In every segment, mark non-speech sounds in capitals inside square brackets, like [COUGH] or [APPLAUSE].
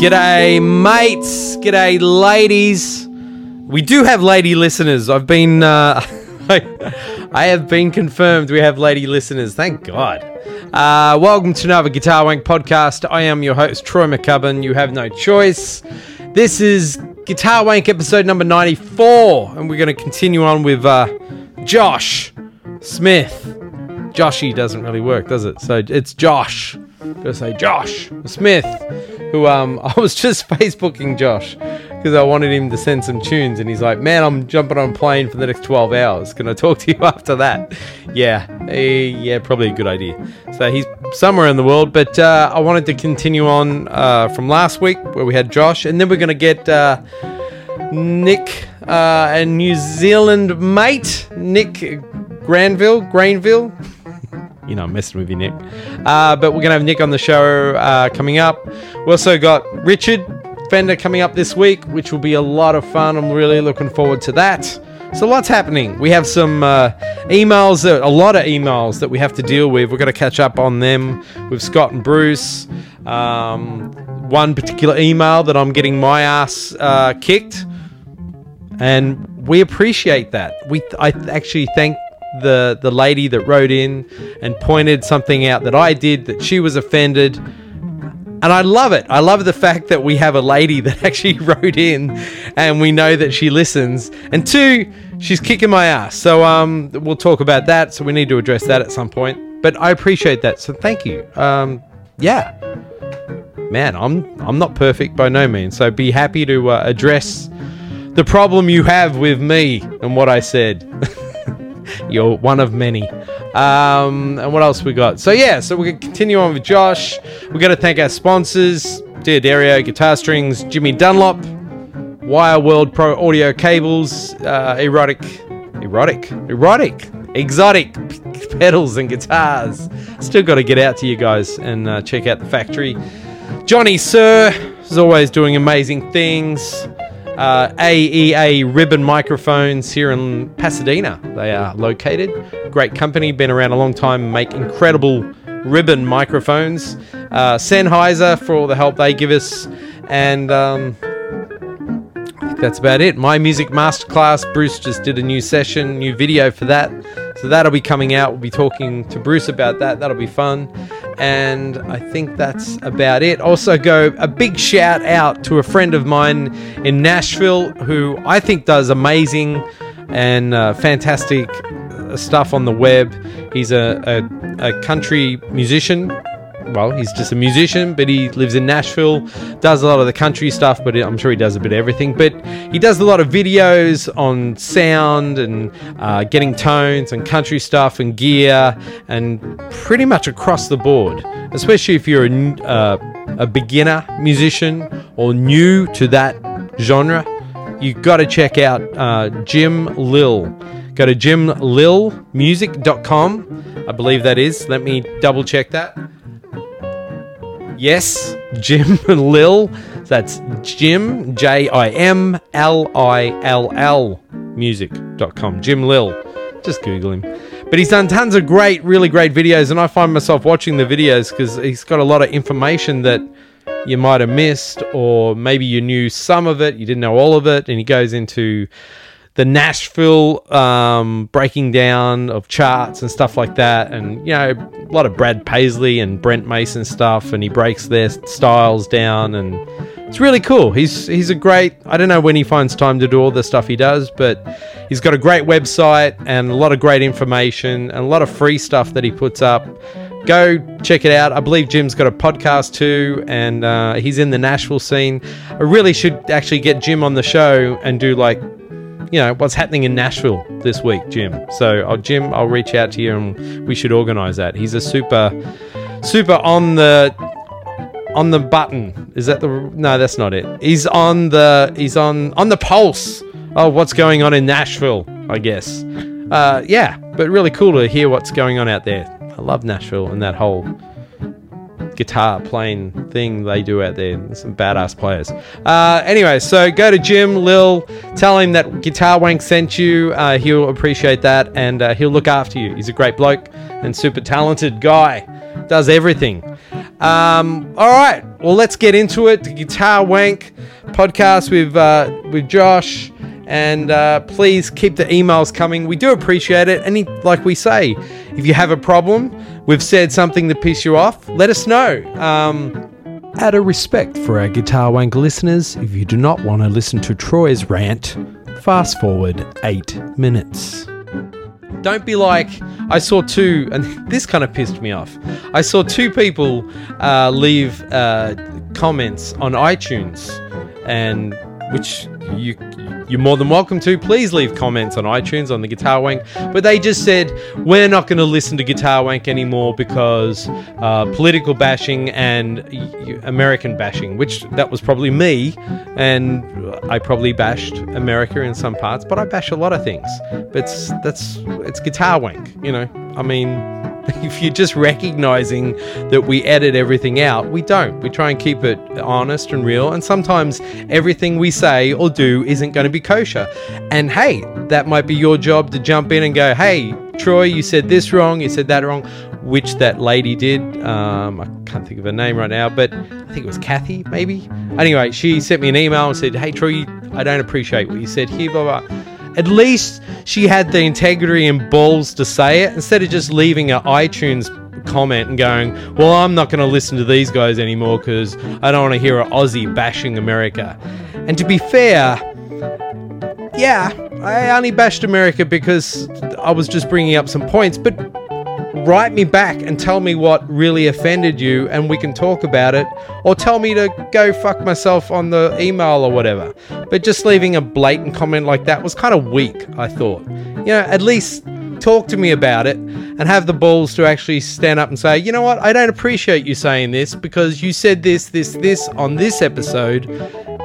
G'day, mates. G'day, ladies. We do have lady listeners. I've been, uh, [LAUGHS] I have been confirmed we have lady listeners. Thank God. Uh, welcome to another Guitar Wank podcast. I am your host, Troy McCubbin. You have no choice. This is Guitar Wank episode number 94, and we're going to continue on with uh, Josh Smith. Joshy doesn't really work, does it? So it's Josh. Gotta say Josh Smith, who um [LAUGHS] I was just Facebooking Josh because I wanted him to send some tunes, and he's like, "Man, I'm jumping on a plane for the next 12 hours. Can I talk to you [LAUGHS] after that?" Yeah, eh, yeah, probably a good idea. So he's somewhere in the world, but uh, I wanted to continue on uh, from last week where we had Josh, and then we're gonna get uh, Nick uh, and New Zealand mate Nick Granville, Grainville. You know, messing with you, Nick. Uh, but we're going to have Nick on the show uh, coming up. We also got Richard Fender coming up this week, which will be a lot of fun. I'm really looking forward to that. So, lots happening. We have some uh, emails, that, a lot of emails that we have to deal with. We're going to catch up on them with Scott and Bruce. Um, one particular email that I'm getting my ass uh, kicked, and we appreciate that. We I actually thank the the lady that wrote in and pointed something out that I did that she was offended. And I love it. I love the fact that we have a lady that [LAUGHS] actually wrote in and we know that she listens. And two, she's kicking my ass. So um we'll talk about that. So we need to address that at some point. But I appreciate that. So thank you. Um yeah. Man, I'm I'm not perfect by no means. So be happy to uh, address the problem you have with me and what I said. [LAUGHS] You're one of many. Um, and what else we got? So yeah, so we're gonna continue on with Josh. We're gonna thank our sponsors: D'Addario Guitar Strings, Jimmy Dunlop, Wire World Pro Audio Cables, uh, Erotic, Erotic, Erotic, Xotic [LAUGHS] pedals and guitars. Still got to get out to you guys and uh, check out the factory. Johnny Sir is always doing amazing things uh, AEA Ribbon Microphones here in Pasadena. They are located. Great company, been around a long time, make incredible ribbon microphones. Uh, Sennheiser for all the help they give us. And um, I think that's about it. My Music Masterclass, Bruce just did a new session, new video for that. So that'll be coming out. We'll be talking to Bruce about that. That'll be fun. And I think that's about it. Also, go a big shout out to a friend of mine in Nashville who I think does amazing and uh, fantastic uh, stuff on the web. He's a, a, a country musician well, he's just a musician, but he lives in Nashville, does a lot of the country stuff, but I'm sure he does a bit of everything. But he does a lot of videos on sound and uh, getting tones and country stuff and gear and pretty much across the board, especially if you're a, uh, a beginner musician or new to that genre. You've got to check out uh, Jim Lill. Go to jimlillmusic.com. I believe that is. Let me double check that. Yes, Jim [LAUGHS] Lill. That's Jim, J I M L I L L music.com. Jim Lill. Just Google him. But he's done tons of great, really great videos, and I find myself watching the videos because he's got a lot of information that you might have missed, or maybe you knew some of it, you didn't know all of it, and he goes into the Nashville um, breaking down of charts and stuff like that, and you know a lot of Brad Paisley and Brent Mason stuff, and he breaks their styles down, and it's really cool. He's he's a great. I don't know when he finds time to do all the stuff he does, but he's got a great website and a lot of great information and a lot of free stuff that he puts up. Go check it out. I believe Jim's got a podcast too, and uh, he's in the Nashville scene. I really should actually get Jim on the show and do like you know what's happening in Nashville this week, Jim. So, uh, Jim, I'll reach out to you and we should organise that. He's a super, super on the on the button. Is that the no? That's not it. He's on the he's on on the pulse. Oh, what's going on in Nashville? I guess. Uh, yeah, but really cool to hear what's going on out there. I love Nashville and that whole guitar playing thing they do out there. Some badass players. Uh, anyway, so go to Jim Lill, tell him that Guitar Wank sent you. Uh, he'll appreciate that and uh, he'll look after you. He's a great bloke and super talented guy. Does everything. Um, all right, well, let's get into it. The Guitar Wank podcast with uh, with Josh, and uh, please keep the emails coming. We do appreciate it. And like we say, if you have a problem, we've said something to piss you off, let us know. Um, out of respect for our Guitar Wank listeners, if you do not want to listen to Troy's rant, fast forward eight minutes. Don't be like, I saw two, and [LAUGHS] this kind of pissed me off. I saw two people uh, leave uh, comments on iTunes, and which you you're more than welcome to. Please leave comments on iTunes on the Guitar Wank. But they just said, we're not going to listen to Guitar Wank anymore because uh, political bashing and American bashing, which that was probably me. And I probably bashed America in some parts, but I bash a lot of things. But it's, that's, it's Guitar Wank, you know. I mean, [LAUGHS] if you're just recognizing that we edit everything out, we don't. We try and keep it honest and real. And sometimes everything we say or do isn't going to be kosher. And hey, that might be your job to jump in and go, hey, Troy, you said this wrong, you said that wrong, which that lady did. Um, I can't think of her name right now, but I think it was Kathy, maybe. Anyway, she sent me an email and said, hey, Troy, I don't appreciate what you said here, blah, blah. At least she had the integrity and balls to say it instead of just leaving an iTunes comment and going, Well, I'm not going to listen to these guys anymore because I don't want to hear an Aussie bashing America. And to be fair, yeah, I only bashed America because I was just bringing up some points, but write me back and tell me what really offended you and we can talk about it. Or tell me to go fuck myself on the email or whatever. But just leaving a blatant comment like that was kind of weak i thought. You know at least talk to me about it and have the balls to actually stand up and say you know what? I don't appreciate you saying this because you said this this this on this episode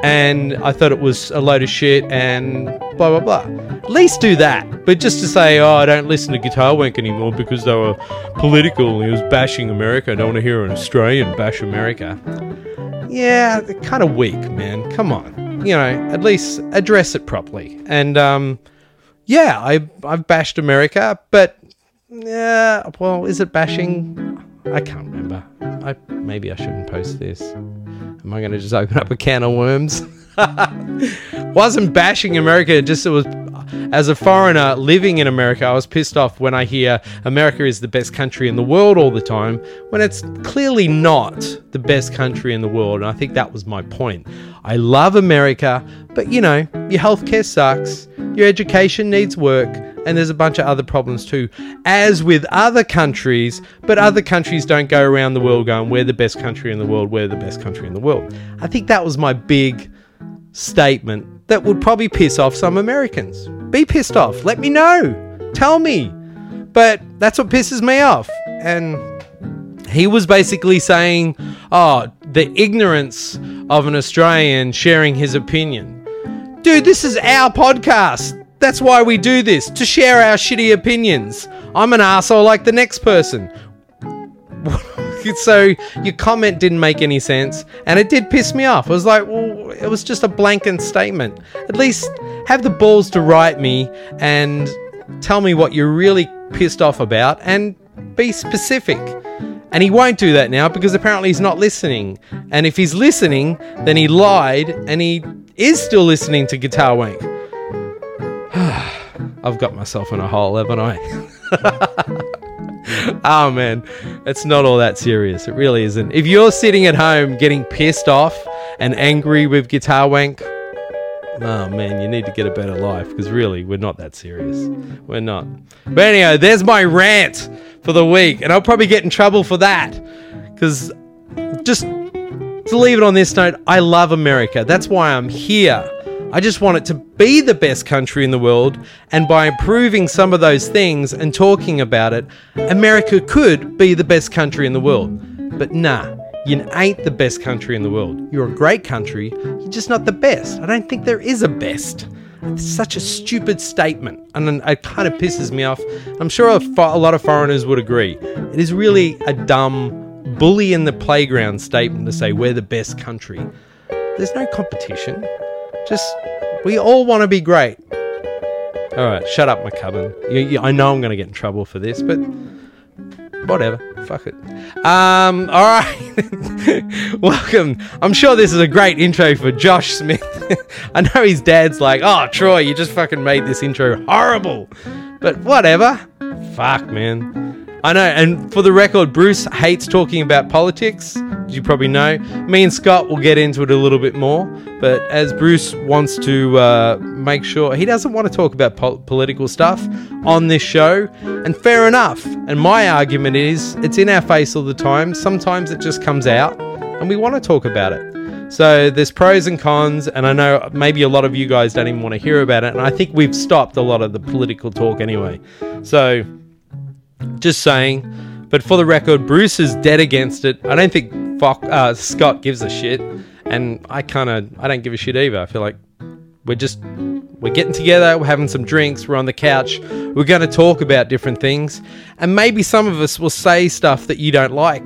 and I thought it was a load of shit and blah blah blah. At least do that. But just to say, oh, I don't listen to Guitar Wank anymore because they were political and he was bashing America. I don't want to hear an Australian bash America. Yeah, kind of weak, man. Come on. You know, at least address it properly. And um, yeah, I I've bashed America, but yeah, well, is it bashing? I can't remember. I maybe I shouldn't post this. Am I going to just open up a can of worms? [LAUGHS] Wasn't bashing America, just it was as a foreigner living in America, I was pissed off when I hear America is the best country in the world all the time, when it's clearly not the best country in the world. And I think that was my point. I love America, but you know, your healthcare sucks, your education needs work, and there's a bunch of other problems too, as with other countries, but other countries don't go around the world going, we're the best country in the world, we're the best country in the world. I think that was my big statement that would probably piss off some Americans. Be pissed off. Let me know. Tell me. But that's what pisses me off. And he was basically saying, oh, the ignorance of an Australian sharing his opinion. Dude, this is our podcast. That's why we do this, to share our shitty opinions. I'm an asshole like the next person. [LAUGHS] so your comment didn't make any sense, and it did piss me off. I was like, well, it was just a blanket statement. At least have the balls to write me and tell me what you're really pissed off about and be specific. And he won't do that now because apparently he's not listening. And if he's listening, then he lied and he is still listening to Guitar Wank. [SIGHS] I've got myself in a hole, haven't I? [LAUGHS] oh [LAUGHS] man, it's not all that serious. It really isn't. If you're sitting at home getting pissed off and angry with Guitar Wank, oh man, you need to get a better life because really, we're not that serious. We're not. But anyway, there's my rant for the week, and I'll probably get in trouble for that because just to leave it on this note, I love America. That's why I'm here. I just want it to be the best country in the world, and by improving some of those things and talking about it, America could be the best country in the world. But nah, you ain't the best country in the world. You're a great country, you're just not the best. I don't think there is a best. It's such a stupid statement, and it kind of pisses me off. I'm sure a, a lot of foreigners would agree. It is really a dumb, bully in the playground statement to say we're the best country. There's no competition. Just, we all want to be great. All right, shut up, McCubbin. You, you, I know I'm going to get in trouble for this, but whatever. fuck it. Um, [LAUGHS] all right. Welcome. I'm sure this is a great intro for Josh Smith. [LAUGHS] I know his dad's like, oh, Troy, you just fucking made this intro horrible. But whatever. Fuck, man. I know, and for the record, Bruce hates talking about politics, you probably know. Me and Scott will get into it a little bit more, but as Bruce wants to uh, make sure he doesn't want to talk about po- political stuff on this show, and fair enough. And my argument is it's in our face all the time. Sometimes it just comes out, and we want to talk about it. So there's pros and cons, and I know maybe a lot of you guys don't even want to hear about it, and I think we've stopped a lot of the political talk anyway. So just saying. But for the record, Bruce is dead against it. I don't think Fox, uh, Scott gives a shit, and I kind of I don't give a shit either. I feel like we're just we're getting together, we're having some drinks, we're on the couch, we're going to talk about different things, and maybe some of us will say stuff that you don't like.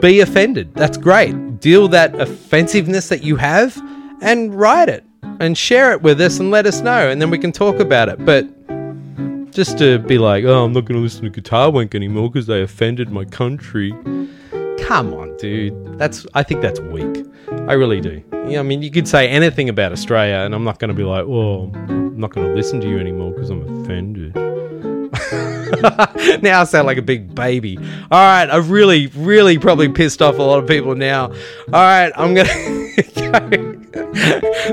Be offended. That's great. Deal that offensiveness that you have and write it and share it with us and let us know, and then we can talk about it. But just to be like, oh, I'm not going to listen to Guitar Wank anymore because they offended my country. Come on, dude. That's I think that's weak. I really do. Yeah, I mean, you could say anything about Australia, and I'm not going to be like, oh, I'm not going to listen to you anymore because I'm offended. [LAUGHS] now I sound like a big baby. All right, I've really, really probably pissed off a lot of people now. All right, I'm gonna. [LAUGHS]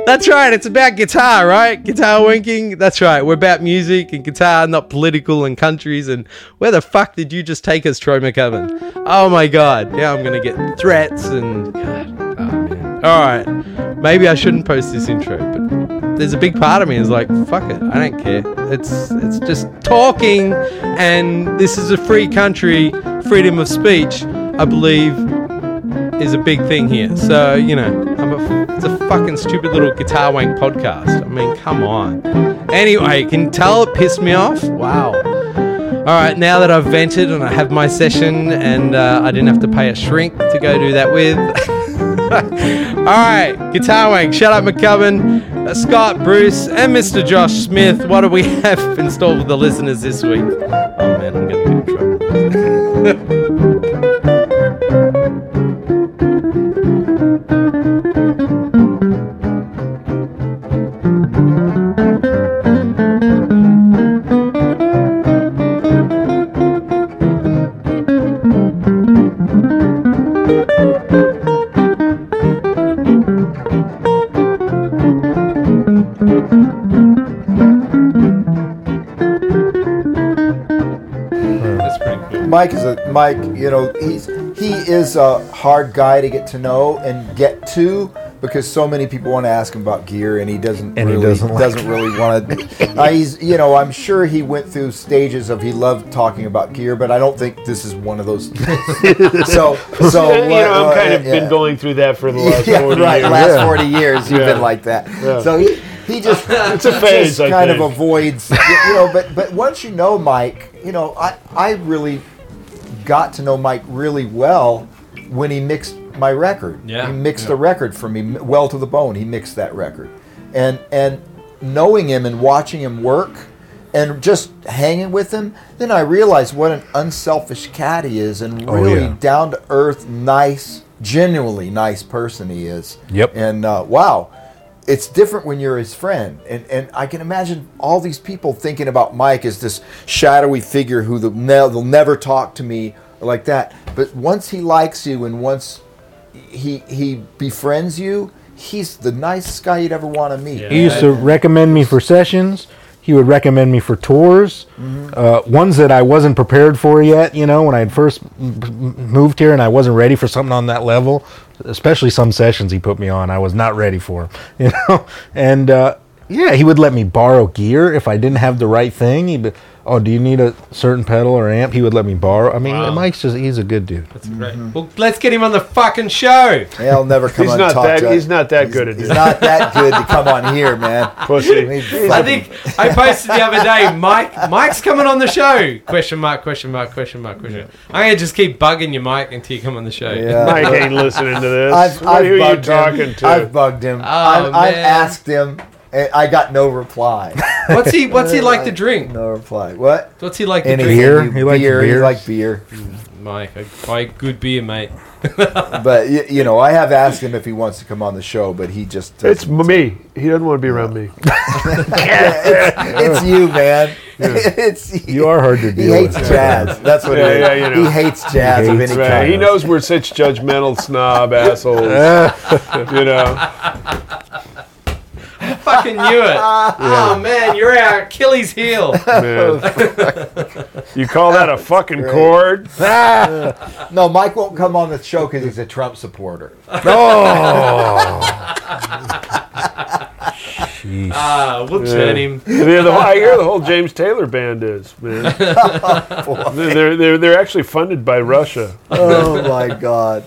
That's right. It's about guitar, right? Guitar winking. That's right. We're about music and guitar, not political and countries. And where the fuck did you just take us, Troy? Oh my god. Yeah, I'm gonna get threats and. God. Oh. All right. Maybe I shouldn't post this intro, but there's a big part of me is like, fuck it, I don't care. It's it's just talking, and this is a free country. Freedom of speech, I believe, is a big thing here. So you know, I'm a, it's a fucking stupid little guitar wank podcast. I mean, come on. Anyway, can tell it pissed me off? Wow. All right, now that I've vented and I have my session, and uh, I didn't have to pay a shrink to go do that with. [LAUGHS] All right, Guitar Wank, Shut Up McCubbin, uh, Scott, Bruce, and Mr. Josh Smith. What do we [LAUGHS] have in store for the listeners this week? Oh man, I'm to get in trouble. [LAUGHS] Mike is a Mike. You know, he's he is a hard guy to get to know and get to because so many people want to ask him about gear and he doesn't And he really doesn't like really want to. [LAUGHS] uh, he's you know I'm sure he went through stages of he loved talking about gear, but I don't think this is one of those. so [LAUGHS] so you know, uh, I've kind of yeah. been going through that for the [LAUGHS] last yeah, 40 right. years. Last Yeah. forty years, you've Yeah. been like that. Yeah. So he, he just It's a phase, just I kind think. of avoids, you know. But but once you know Mike, you know, I I really got to know Mike really well when he mixed my record. Yeah. he mixed the record for me well to the bone. He mixed that record, and and knowing him and watching him work. And just hanging with him, then I realized what an unselfish cat he is, and Oh, really yeah. down to earth, nice, genuinely nice person he is. Yep. And uh, wow, it's different when you're his friend. And and I can imagine all these people thinking about Mike as this shadowy figure who they'll, ne- they'll never talk to me like that. But once he likes you and once he he befriends you, he's the nicest guy you'd ever want to meet. He used to recommend me for sessions. He would recommend me for tours, uh, ones that I wasn't prepared for yet. You know, when I had first m- m- moved here and I wasn't ready for something on that level. Especially some sessions he put me on, I was not ready for. [LAUGHS] You know, and uh, yeah, he would let me borrow gear if I didn't have the right thing. He'd be, oh, do you need a certain pedal or amp? He would let me borrow. I mean, Wow. Mike's just—he's a good dude. That's great. Mm-hmm. Well, let's get him on the fucking show. He'll never come He's on not talk that- to he's not that he's- good at He's this. not that good to come on here, man. [LAUGHS] Pussy. He's I fucking- think I posted the other day, Mike. Mike's coming on the show. Question mark? Question mark? Question mark? Question. mark. I'm gonna just keep bugging you, Mike, until you come on the show. Yeah. Mike ain't [LAUGHS] listening to this. I've, I've who are you bugged talking him. to? I've bugged him. Oh, I've, I've man. asked him, And I got no reply. [LAUGHS] What's he What's he [LAUGHS] like to drink? no reply. What? What's he like to Anything drink? Beer? you- He likes beer. He beers? like beer. Mm, Mike, I buy good beer, mate. [LAUGHS] But y- you know, I have asked him if he wants to come on the show, but he just It's doesn't. me. He doesn't want to be around me. it's you, man. it's You You are hard to He deal hates with. jazz. That's what Yeah, it is. yeah, you know. He hates jazz of hates any Right. kind. He knows we're such judgmental snob assholes. you know. Fucking knew it. [LAUGHS] Oh man, you're our Achilles heel. [LAUGHS] [LAUGHS] You call that a fucking Great. chord? No, Mike won't come on the show because he's a Trump supporter. Oh. Jeez. Ah, we'll turn him. [LAUGHS] They're the, I hear the whole James Taylor band is, man. [LAUGHS] [LAUGHS] they're, they're, they're actually funded by Russia. Oh my god.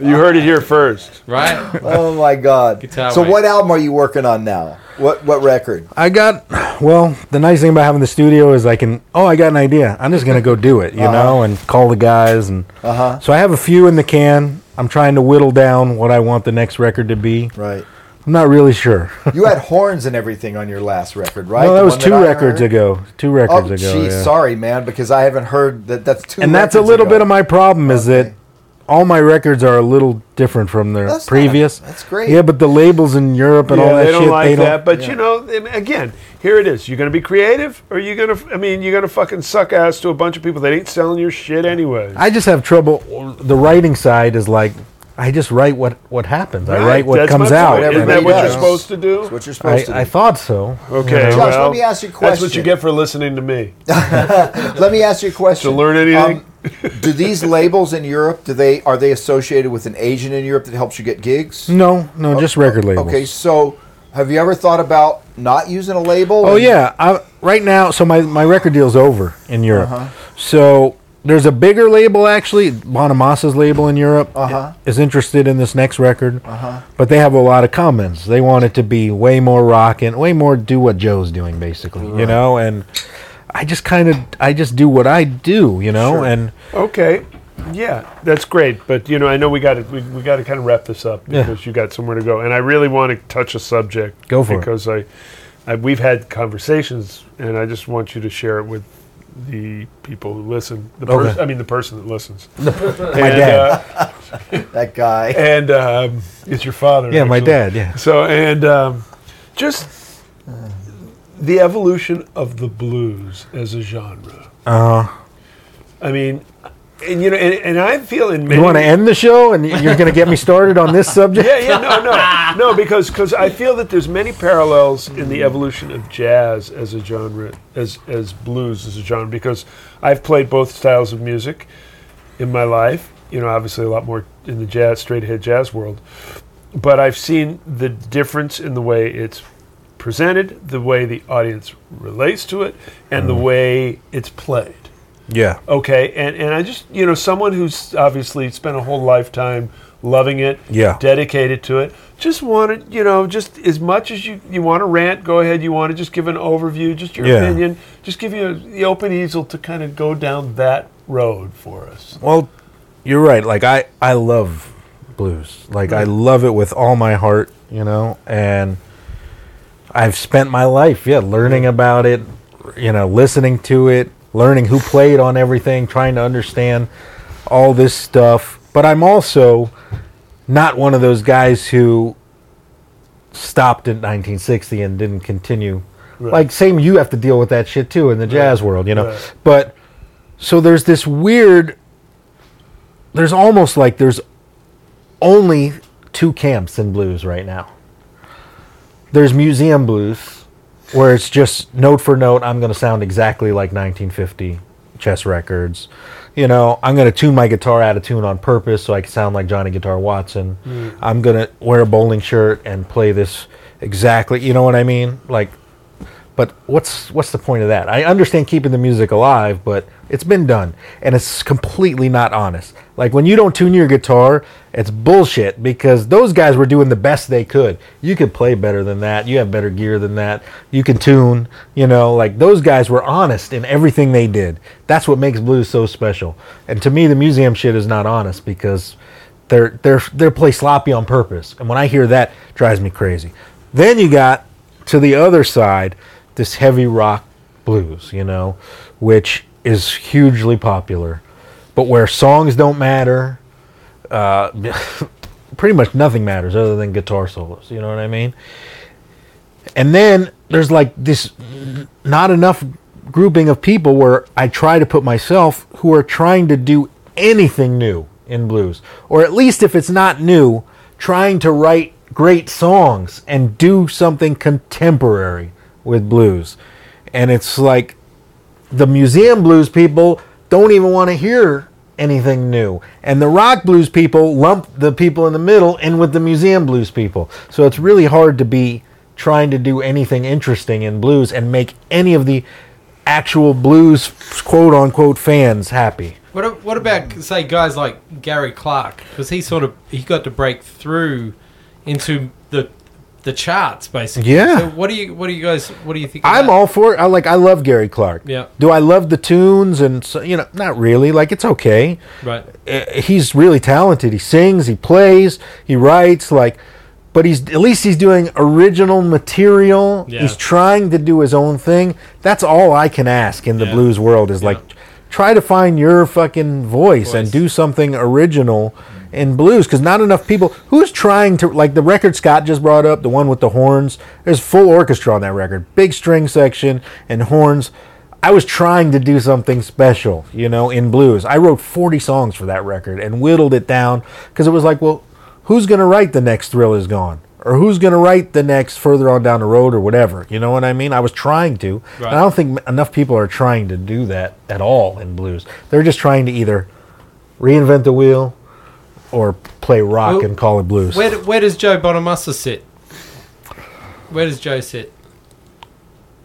You heard it here first. Right? Oh my god. Guitar so Mike. what album are you working on now? What what record? I got well. The nice thing about having the studio is I can. Oh, I got an idea. I'm just gonna go do it, you know, and call the guys. And Uh huh. so I have a few in the can. I'm trying to whittle down what I want the next record to be. Right. I'm not really sure. [LAUGHS] You had horns and everything on your last record, right? no, that The was two I records ago. Two records oh, ago. geez, yeah. sorry, man, because I haven't heard that. That's two. and that's a little ago. bit of my problem is Okay. that all my records are a little different from their That's not- previous. that's great. Yeah, but the labels in Europe and yeah, all that they don't shit, like they don't. that. But yeah. you know, again, here it is. You're going to be creative, or you're going to. I mean, you're going to fucking suck ass to a bunch of people that ain't selling your shit anyway. I just have trouble. The writing side is like I just write what what happens. I write what That's comes my out. point. Isn't that Everybody what you're does. supposed to do? That's what you're supposed to. I, I thought so. Okay, Josh, well, let me ask you a question. That's what question. you get for listening to me. [LAUGHS] Let me ask you a question. To learn anything? Um, do these [LAUGHS] labels in Europe do they are they associated with an agent in Europe that helps you get gigs? No, no, just record labels. Okay, so have you ever thought about not using a label? Oh and- yeah, I, right now. So my my record deal's over in Europe. Uh-huh. So there's a bigger label actually, Bonamassa's label in Europe Uh-huh. is interested in this next record. Uh-huh. But they have a lot of comments. They want it to be way more rockin', way more do what Joe's doing basically, you know. And I just kind of I just do what I do, you know. Sure. And Okay. Yeah, that's great. But you know, I know we got to we, we got to kind of wrap this up Yeah. because you got somewhere to go, and I really want to touch a subject. Go for it. because I, I we've had conversations, and I just want you to share it with the people who listen. The Okay. person, I mean, the person that listens. my And, dad, uh, [LAUGHS] that guy. and um, it's your father. yeah, my dad, yeah. So and um, just the evolution of the blues as a genre. Uh, I mean, and you know, and, and I feel in many you want to end the show, and you're going to get me started on this [LAUGHS] subject? Yeah, yeah, no, no, [LAUGHS] no, because because I feel that there's many parallels in the evolution of jazz as a genre, as as blues as a genre, because I've played both styles of music in my life. You know, obviously a lot more in the jazz, straight ahead jazz world, but I've seen the difference in the way it's presented, the way the audience relates to it, and the mm-hmm. way it's played. Yeah. Okay, and and I just you know someone who's obviously spent a whole lifetime loving it, Yeah. dedicated to it. Just wanted you know just as much as you you want to rant, go ahead. You want to just give an overview, just your Yeah. opinion, just give you the open easel to kind of go down that road for us. Well, you're right. Like I, I love blues. Like I mm-hmm. love it with all my heart, you know. And I've spent my life, yeah, learning about it, you know, listening to it, learning who played on everything, trying to understand all this stuff. But I'm also not one of those guys who stopped in 1960 and didn't continue. Right. Like same, you have to deal with that shit too in the jazz world, you know. Right. But so there's this weird there's almost like there's only two camps in blues right now. There's museum blues, where it's just note for note, I'm going to sound exactly like 1950 chess records. You know, I'm going to tune my guitar out of tune on purpose so I can sound like Johnny Guitar Watson. Mm. I'm going to wear a bowling shirt and play this exactly. You know what I mean? Like, but what's what's the point of that? I understand keeping the music alive, but it's been done, and it's completely not honest. Like when you don't tune your guitar, it's bullshit because those guys were doing the best they could. You could play better than that. You have better gear than that. You can tune. You know, like those guys were honest in everything they did. That's what makes blues so special. And to me, the museum shit is not honest because they're they're they're play sloppy on purpose. And when I hear that, it drives me crazy. Then you got to the other side this heavy rock blues, you know, which is hugely popular, but where songs don't matter, uh, [LAUGHS] pretty much nothing matters other than guitar solos. You know what I mean? And then there's like this not enough grouping of people where I try to put myself who are trying to do anything new in blues, or at least if it's not new, trying to write great songs and do something contemporary with blues. And it's like the museum blues people don't even want to hear anything new. And the rock blues people lump the people in the middle in with the museum blues people. So it's really hard to be trying to do anything interesting in blues and make any of the actual blues quote unquote fans happy. What, what about say guys like Gary Clark? Because he sort of he got to break through into the charts basically. Yeah. So what do you what do you guys what do you think? I'm that? all for it. I like I love Gary Clark. Yeah. Do I love the tunes and so, you know not really. Like it's okay. right. uh, he's really talented. He sings, he plays, he writes like but he's at least he's doing original material. Yeah. He's trying to do his own thing. That's all I can ask in the Yeah. blues world is like try to find your fucking voice, and do something original in blues cuz not enough people who's trying to like the record Scott just brought up, the one with the horns. There's full orchestra on that record. Big string section and horns. I was trying to do something special, you know, in blues. I wrote 40 songs for that record and whittled it down because it was like, well, who's going to write the next Thrill Is Gone? Or who's going to write the next Further On Down the Road or whatever? You know what I mean? I was trying to. Right. And I don't think enough people are trying to do that at all in blues. They're just trying to either reinvent the wheel or play rock Well, and call it blues. Where where does Joe Bonamassa sit? Where does Joe sit?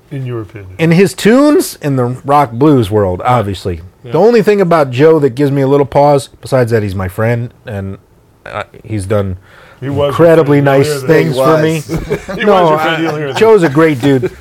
in your opinion. in his tunes in the rock blues world, obviously. Yeah. The only thing about Joe that gives me a little pause, besides that he's my friend and uh, he's done He was incredibly nice things He for me. [LAUGHS] no, was your friend. You'll I- Joe's a great dude.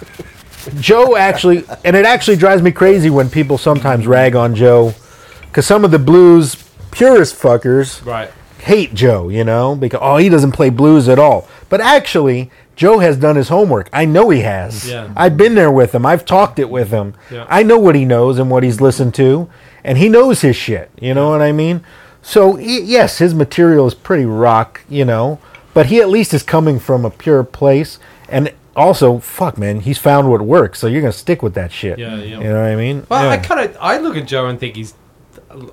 Joe actually, and it actually drives me crazy when people sometimes rag on Joe, because some of the blues purist fuckers Right. hate Joe, you know, because oh he doesn't play blues at all. But actually, Joe has done his homework. I know he has. Yeah. I've been there with him. I've talked it with him. Yeah. I know what he knows and what he's listened to, and he knows his shit. You know what I mean? So he, yes, his material is pretty rock, you know, but he at least is coming from a pure place, and also, fuck, man, he's found what works. So you're gonna stick with that shit. Yeah, yeah. You know what I mean? Well, I kind of I look at Joe and think he's.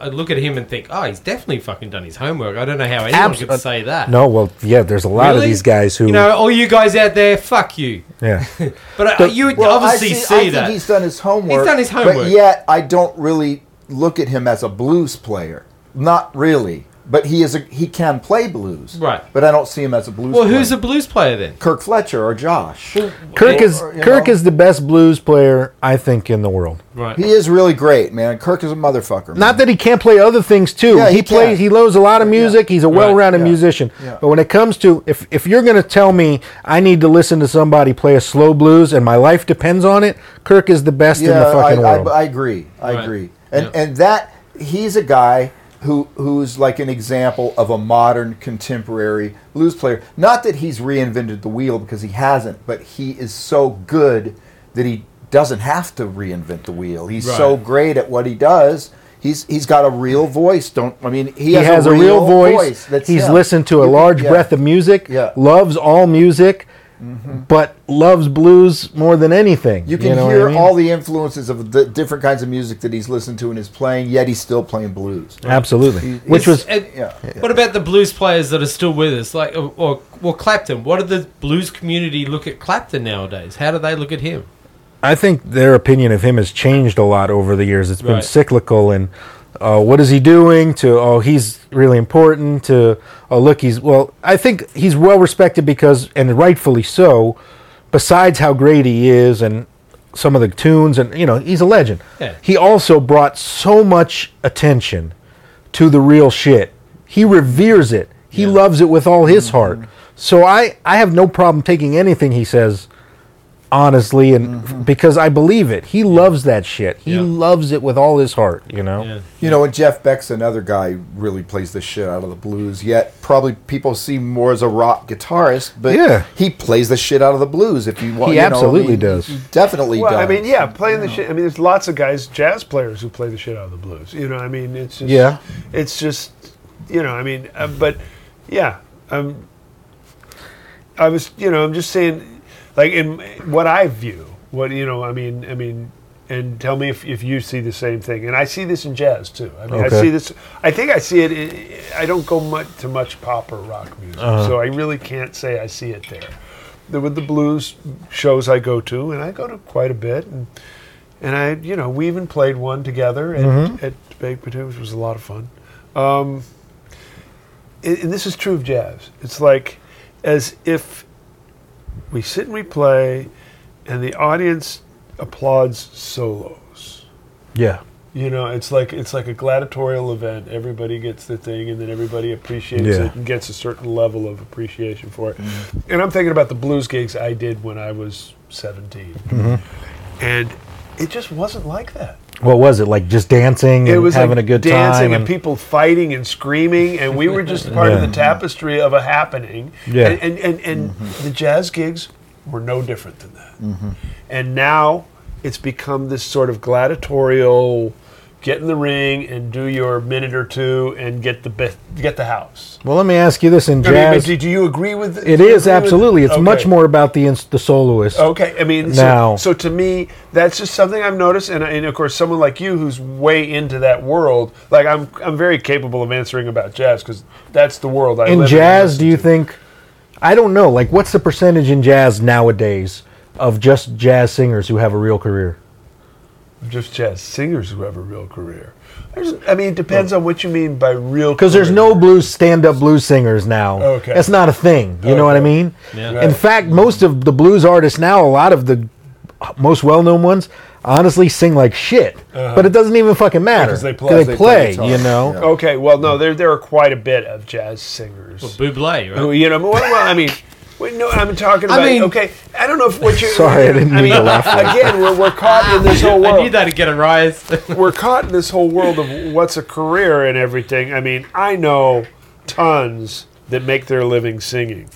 I look at him and think, oh, he's definitely fucking done his homework. I don't know how anyone Abs- could say that. No, well, yeah, there's a lot of these guys who, You know, all you guys out there, fuck you. yeah. [LAUGHS] But, uh, But- you Well, obviously I see, see, I think that. he's done his homework. He's done his homework, But homework. yet, I don't really look at him as a blues player. Not really. But he is a he can play blues. Right. But I don't see him as a blues well, player. who's a blues player then? Kirk Fletcher or Josh? Kirk Or- is or, Kirk know. is the best blues player I think in the world. Right. He is really great, man. Kirk is a motherfucker. Not that he can't play other things too. Yeah, he, he plays. He knows a lot of music. He's a well-rounded yeah. musician. Yeah. But when it comes to if if you're going to tell me I need to listen to somebody play a slow blues and my life depends on it, Kirk is the best in the fucking I, world. I, I agree. I Right. agree. And Yeah. and that he's a guy who who's like an example of a modern contemporary blues player. Not that he's reinvented the wheel because he hasn't, but he is so good that he doesn't have to reinvent the wheel. He's so great at what he does. He's he's got a real voice. Don't I mean he, he has, a real, voice. that's He's him. listened to a large yeah. breadth of music. Yeah. Loves all music, but loves blues more than anything. You can know hear I mean? all the influences of the different kinds of music that he's listened to and is playing, yet he's still playing blues. Absolutely. He- Which was And Yeah. What about the blues players that are still with us? Like, or, or well, Clapton. What do the blues community look at Clapton nowadays? How do they look at him? I think their opinion of him has changed a lot over the years. It's been Right. cyclical and uh, what is he doing to oh he's really important to oh look he's well I think he's well respected because and rightfully so besides how great he is and some of the tunes and you know he's a legend. Yeah. He also brought so much attention to the real shit. He reveres it. He Yeah. loves it with all his heart. So I I have no problem taking anything he says honestly, and because I believe it. He loves that shit. He Yeah. loves it with all his heart. You know. Yeah. You know, and Jeff Beck's another guy who really plays the shit out of the blues. Yet probably people see him more as a rock guitarist, but Yeah. he plays the shit out of the blues. If you want, He you know, I absolutely mean, does. He definitely Well, does. I mean, yeah, playing the shit. I mean, there's lots of guys, jazz players, who play the shit out of the blues. You know, I mean, it's just, Yeah. it's just, you know, I mean, uh, but yeah, um, I was, you know, I'm just saying, like in what I view, what you know, I mean, I mean, and tell me if, if you see the same thing. And I see this in jazz too. I mean, I see this. I think I see it. i I don't go much to much pop or rock music, Uh-huh. so I really can't say I see it there. The, with the blues shows I go to, and I go to quite a bit, and and I, you know, we even played one together at, Mm-hmm. at which was a lot of fun. Um, and, and this is true of jazz. It's like as if we sit and we play, and the audience applauds solos. Yeah. You know, it's like it's like a gladiatorial event. Everybody gets the thing, and then everybody appreciates Yeah. it and gets a certain level of appreciation for it. Mm-hmm. And I'm thinking about the blues gigs I did when I was 17, mm-hmm. and it just wasn't like that. What was it like? Just dancing It and was having like a good time. dancing time and, people fighting and screaming, and we were just part of the tapestry of a happening. Yeah. And and, and, and the jazz gigs were no different than that. Mm-hmm. And now it's become this sort of gladiatorial. Get in the ring and do your minute or two and get the best, get the house. Well, let me ask you this: in I mean, jazz, do, you agree with it is with- absolutely. It's much more about the the soloist. Okay, I mean, Now- so, so to me, that's just something I've noticed, and, and of course, someone like you who's way into that world, like I'm, I'm very capable of answering about jazz because that's the world I in jazz, do you to. think? I don't know. Like, what's the percentage in jazz nowadays of just jazz singers who have a real career? Just jazz singers who have a real career? There's, I mean, it depends on what you mean by real. Because there's no blues stand-up blues singers now. Okay. that's not a thing. You know what I mean? Yeah. In fact, most of the blues artists now, a lot of the most well-known ones, honestly sing like shit. Uh-huh. But it doesn't even fucking matter. Because they play. They They, play play. you know. Yeah. Okay, well, no, there there are quite a bit of jazz singers. Buble, who, you know, well, well, I mean. Wait, no, I'm talking about. mean- okay, I don't know if what you're. [LAUGHS] Sorry, I didn't mean to laugh Again, we're, we're caught in this whole [LAUGHS] world. I knew that'd get a rise. [LAUGHS] we're caught in this whole world of what's a career and everything. I mean, I know tons that make their living singing.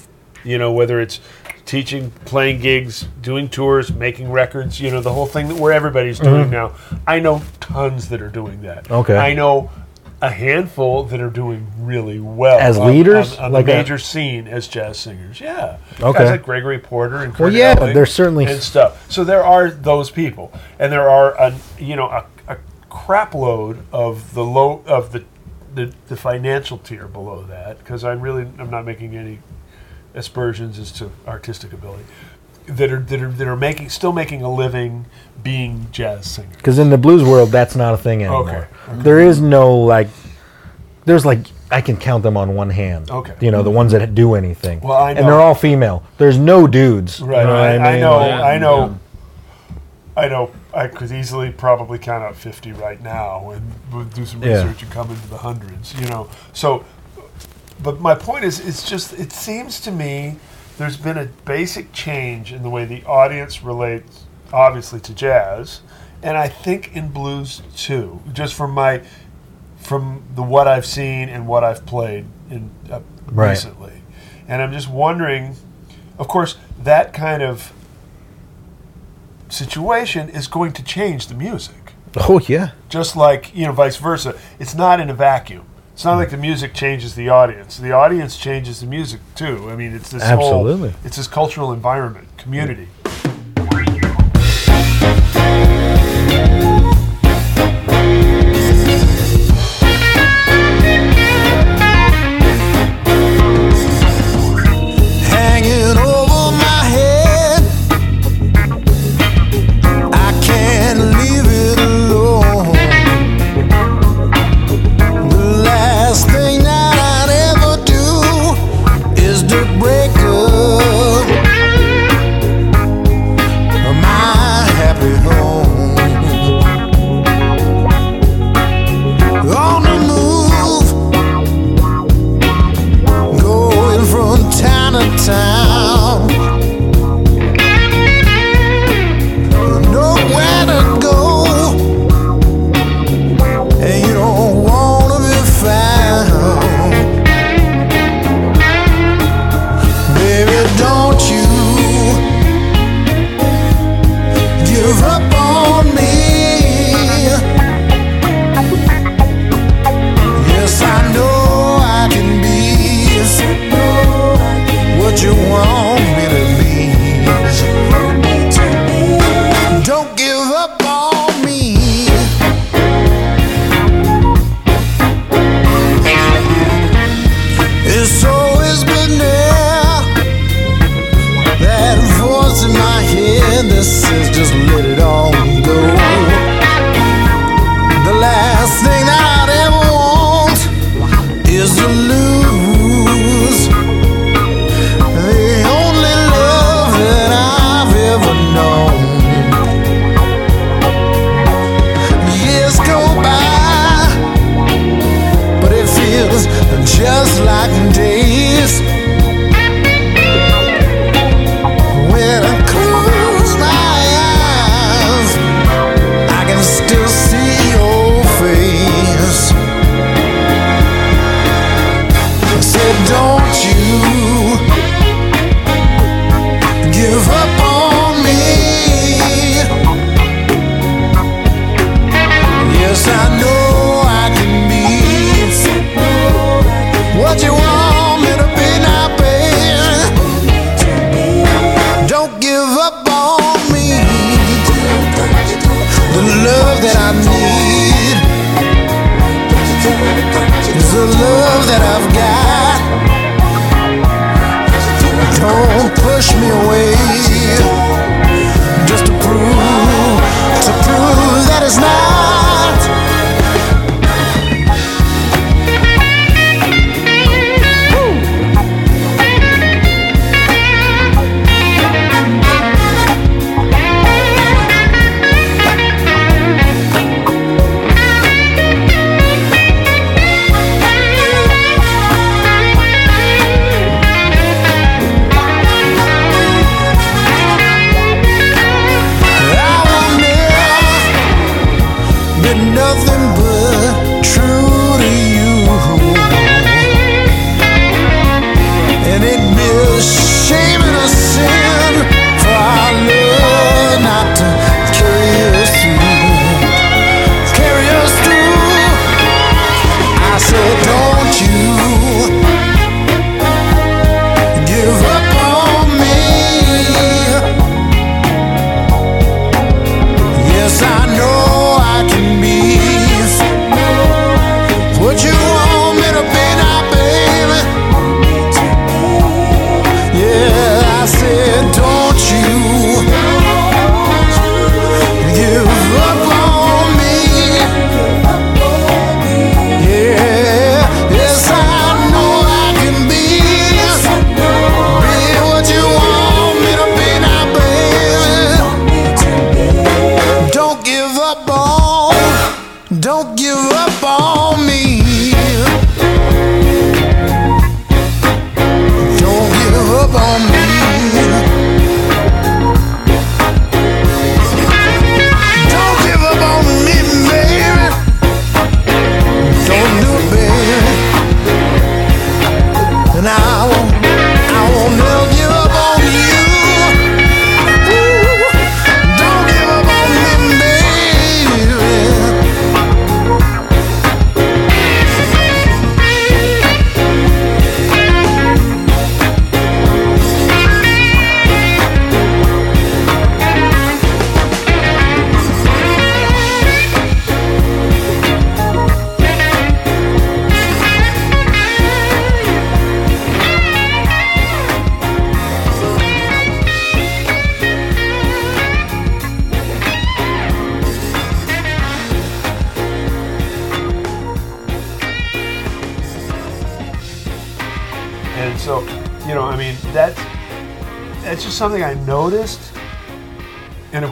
You know, whether it's teaching, playing gigs, doing tours, making records, you know, the whole thing that where everybody's doing now. I know tons that are doing that. Mm-hmm. Okay. I know a handful that are doing really well As on- leaders? on, on Like the a- major scene as jazz singers. Yeah, Okay. guys like Gregory Porter and Well, yeah, Elling there's certainly- and stuff. So there are those people, and there are a you know a, a crap load of the low of the the, the financial tier below that because I'm really I'm not making any aspersions as to artistic ability that are that are that are making still making a living being jazz singers. Because in the blues world, that's not a thing anymore. Okay. There is no like. There's like I can count them on one hand. Okay. You know the ones that do anything. Well, I And they're all female. There's no dudes. Right. You know what I, I mean? know. Yeah. I know. I know. I could easily probably count out fifty right now, and we'll do some Yeah. research and come into the hundreds. You know. So, but my point is, it's just. It seems to me there's been a basic change in the way the audience relates, obviously, to jazz, and I think in blues too. Just from my, from the what I've seen and what I've played in uh, Right. recently, and I'm just wondering. Of course, that kind of situation is going to change the music. Oh yeah. Just like, you know, vice versa. It's not in a vacuum. It's not like the music changes the audience. The audience changes the music too. I mean, it's this Absolutely. whole it's this cultural environment, community. isso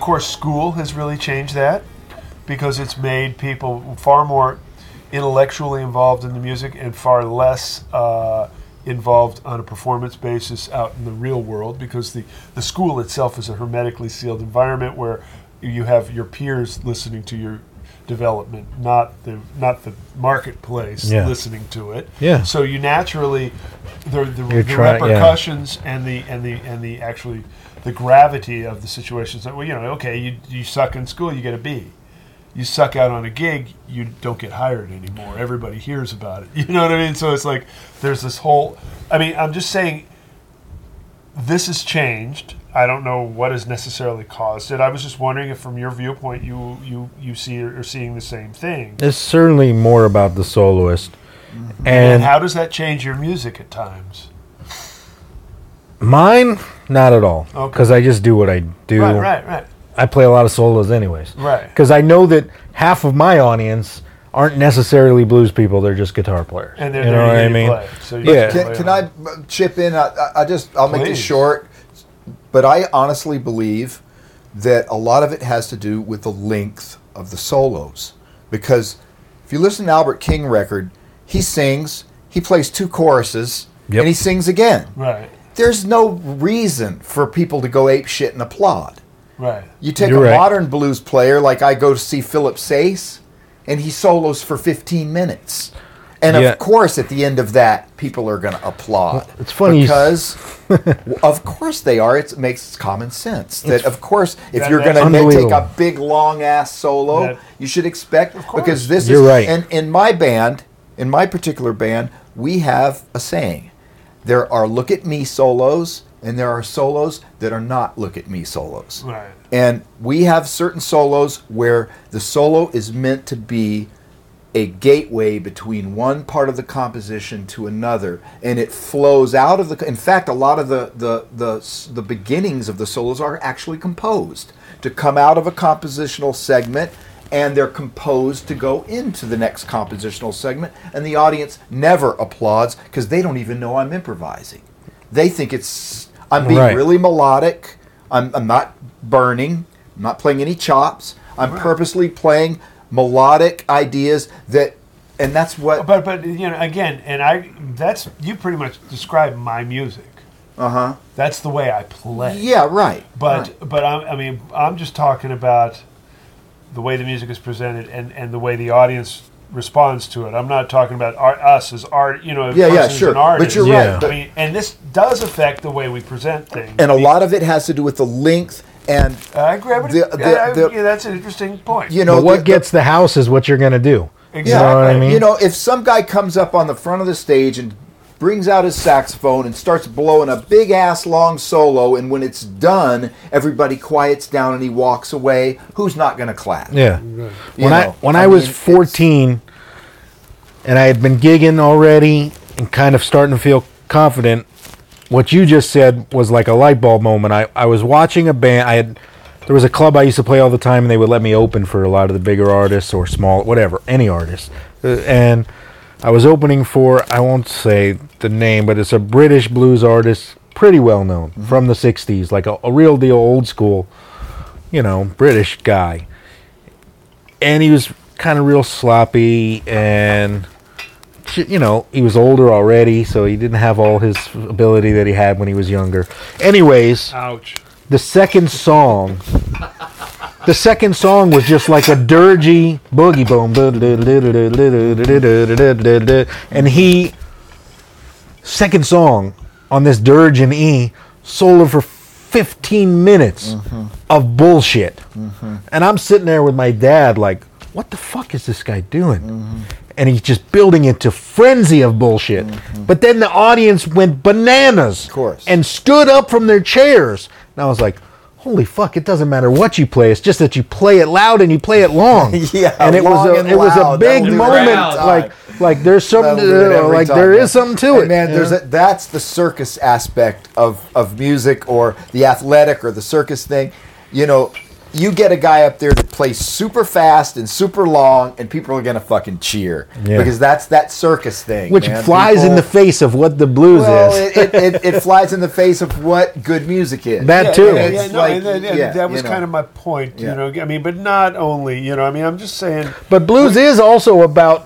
course, school has really changed that because it's made people far more intellectually involved in the music and far less uh, involved on a performance basis out in the real world because the, the school itself is a hermetically sealed environment where you have your peers listening to your development, not the not the marketplace yeah. listening to it. Yeah. So you naturally the the, the try, repercussions yeah. and the and the and the actually the gravity of the situations that well you know okay you you suck in school you get a B. You suck out on a gig, you don't get hired anymore. Everybody hears about it. [LAUGHS] You know what I mean? So it's like there's this whole I mean, I'm just saying this has changed I don't know what has necessarily caused it. I was just wondering if, from your viewpoint, you you you see are seeing the same thing. It's certainly more about the soloist, mm-hmm. and, and, how does that change your music at times? Mine, not at all, because okay. I just do what I do. Right, right, right. I play a lot of solos, anyways. Right. Because I know that half of my audience aren't necessarily blues people; they're just guitar players. And they're you know what I mean? Play, so yeah. Can, can I chip in? I, I just I'll Please. make this short but I honestly believe that a lot of it has to do with the length of the solos. Because if you listen to Albert King record, he sings, he plays two choruses, Yep. and he sings again. Right, There's no reason for people to go ape shit and applaud. right. You take You're a right. modern blues player like I go to see Philip Sayce, and he solos for 15 minutes. And Yeah. of course, at the end of that, people are going to applaud. it's funny because, [LAUGHS] of course, they are. It's, it makes common sense that, of course, if That- you're going to take a big long ass solo, That- you should expect course. because this You're is right. And in my band, in my particular band, we have a saying: there are look at me solos, and there are solos that are not look at me solos. Right. And we have certain solos where the solo is meant to be a gateway between one part of the composition to another, and it flows out of the. In fact, a lot of the the the, the beginnings of the solos are actually composed to come out of a compositional segment, and they're composed to go into the next compositional segment, and the audience never applauds because they don't even know I'm improvising. They think it's I'm being Right. really melodic. I'm, I'm not burning. I'm not playing any chops. I'm purposely playing melodic ideas that, and that's what. But but you know again, and I that's you pretty much describe my music. Uh huh. That's the way I play. Yeah. Right. But right. but I'm, I mean I'm just talking about the way the music is presented and, and the way the audience responds to it. I'm not talking about art, us as art. You know, Yeah, yeah, sure. But you're right. I mean, and this does affect the way we present things. and a lot of it has to do with the length and I agree. but- the- the- the- yeah, that's an interesting point. you know But what the- the- gets the house is what you're going to do. exactly. You know what I mean? You know, if some guy comes up on the front of the stage and brings out his saxophone and starts blowing a big ass long solo, and when it's done, everybody quiets down and he walks away, who's not going to clap? Yeah. You When I when I I, was mean, it's- 14 and I had been gigging already and kind of starting to feel confident, what you just said was like a light bulb moment. I, I was watching a band. I had there was a club I used to play all the time, and they would let me open for a lot of the bigger artists or small, whatever, any artist. Uh, and I was opening for I won't say the name, but it's a British blues artist, pretty well known from the '60s, like a, a real deal old school, you know, British guy and he was kind of real sloppy and you know he was older already so he didn't have all his ability that he had when he was younger. Anyways Ouch. the second song the second song was just like a dirgy boogie boom. And he second song on this dirge in e soloed for 15 minutes mm-hmm. of bullshit. Mm-hmm. And i'm sitting there with my dad like what the fuck is this guy doing? And he's just building into frenzy of bullshit. But then the audience went bananas Of course. and stood up from their chairs. And i was like holy fuck it doesn't matter what you play. It's just that you play it loud and you play it long. [LAUGHS] Yeah, and it was a it was a big That'll do it moment like like there's something That'll do it uh, like time, there man. is something to And it. man. you There's a, that's the circus aspect of of music or the athletic or the circus thing. You know, you get a guy up there that plays super fast and super long, and people are gonna fucking cheer Yeah. because that's that circus thing, which man. flies in the face of what the blues Well, is it, it, it, it flies in the face of what good music is. That yeah, too. Yeah, yeah, no, like- and that, and that was you know. kind of my point. Yeah. You know, I mean, but not only. You know, I mean, I'm just saying. But blues is also about j-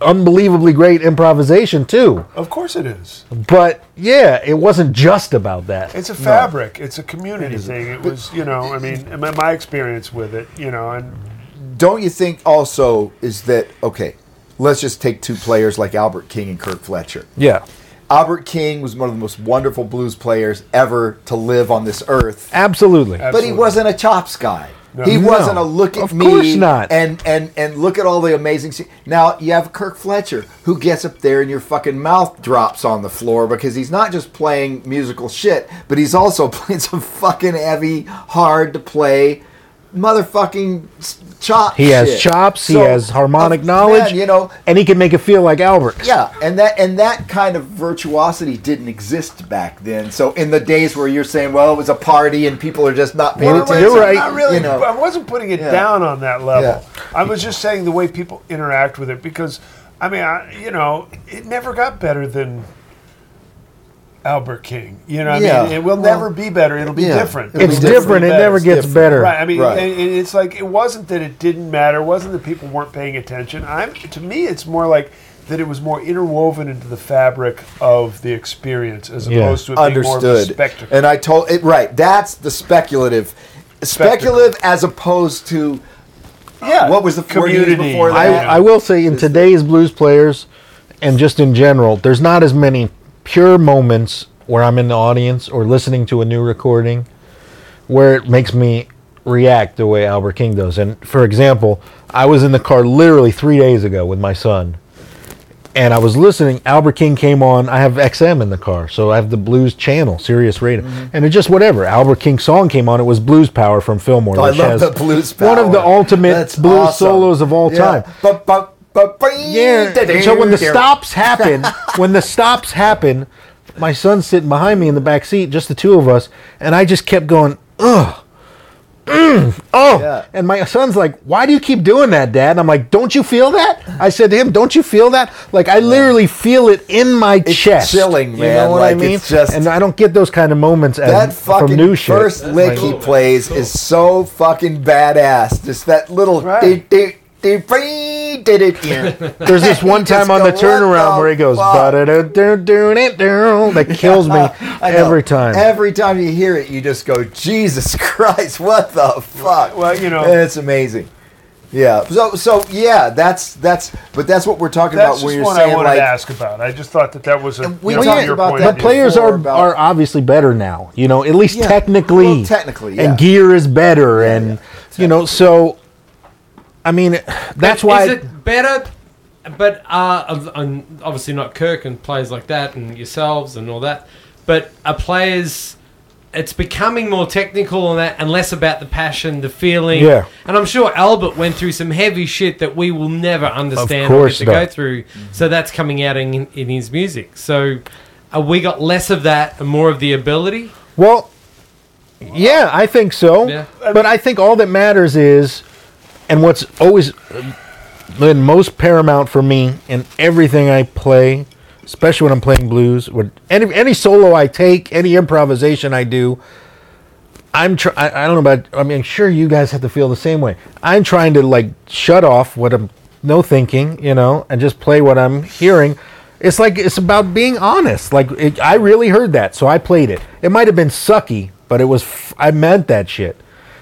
unbelievably great improvisation too. Of course, it is. But yeah, it wasn't just about that. It's a fabric. It's a community thing. It was, you know, I mean, my, my experience with it, you know, and Don't you think also is that okay? Let's just take two players like Albert King and Kirk Fletcher. Yeah, Albert King was one of the most wonderful blues players ever to live on this earth. absolutely. But he wasn't a chops guy. He No. wasn't a look at Of me course not. and and and look at all the amazing. se- Now you have Kirk Fletcher who gets up there and your fucking mouth drops on the floor because he's not just playing musical shit, but he's also [LAUGHS] playing some fucking heavy, hard to play, motherfucking chop. He has shit. chops. he has harmonic uh, knowledge. man, you know, and he can make it feel like Albert. yeah, and that and that kind of virtuosity didn't exist back then. So in the days where you're saying, well, it was a party and people are just not paying attention. you're right. Not really. You know. I wasn't putting it Yeah. down on that level. Yeah. I was just saying the way people interact with it because, I mean, I, you know, it never got better than Albert King. You know, what I mean, it will Well, never be better. It'll be yeah. different. It'll It's be different. different. It never gets different. better. Right. I mean, Right. and- and it's like it wasn't that it didn't matter. It wasn't that people weren't paying attention. I'm to me, it's more like that it was more interwoven into the fabric of the experience as Yeah. opposed to it being more of a Understood. spectacle. And I told it right. That's the speculative, speculative as opposed to yeah, what was the word you used community? before I. I will say in today's blues players and just in general, there's not as many pure moments where I'm in the audience or listening to a new recording where it makes me react the way Albert King does. And for example, I was in the car literally three days ago with my son. And I was listening. Albert King came on. I have XM in the car, so I have the blues channel, Sirius Radio, Mm-hmm. and it just whatever. Albert King song came on. It was Blues Power from Fillmore. Oh, I love the blues. power. One of the ultimate That's blues awesome. solos of all Yeah. time. Ba- ba- Yeah. so when the stops [LAUGHS] happen, when the stops happen, my son's sitting behind me in the back seat, just the two of us, and I just kept going, ugh. mm, oh, Yeah. and my son's like, "Why do you keep doing that, Dad?" And I'm like, "Don't you feel that?" I said to him, "Don't you feel that?" Like I literally feel it in my It's chest. chilling, You know what Like, I mean? it's just- and I don't get those kind of moments as, that from fucking new shit. first lick he plays is so fucking badass. Just that little. Right. dee- dee- There's this one time on the turnaround where he goes, that kills me every time. Every time you hear it, you just go, Jesus Christ, what the fuck? Well, you know- it's amazing. Yeah. So, so yeah, that's that's, but that's what we're talking That's about you're one saying I wanted like, to ask about. I just thought that that was a we you know, talked your about point that But players are about- are obviously better now. You know, at least Yeah, technically. well, technically, yeah. And gear is better, and yeah. you know, so. I mean, that's why. Is it better? But uh, obviously not Kirk and players like that, and yourselves and all that. But are players? It's becoming more technical and that, and less about the passion, the feeling. Yeah. And I'm sure Albert went through some heavy shit that we will never understand course or get to not. go through. So that's coming out in, in his music. So, uh, we got less of that and more of the ability. Well, yeah, I think so. Yeah. But I think all that matters is, and what's always been most paramount for me in everything I play, especially when I'm playing blues, with any any solo I take, any improvisation I do, I'm try- I, I don't know about. I mean, sure you guys have to feel the same way. I'm trying to like shut off what I'm no thinking, you know, and just play what I'm hearing. It's like it's about being honest. Like it, I really heard that, so I played it. It might have been sucky, but it was. F- I meant that shit,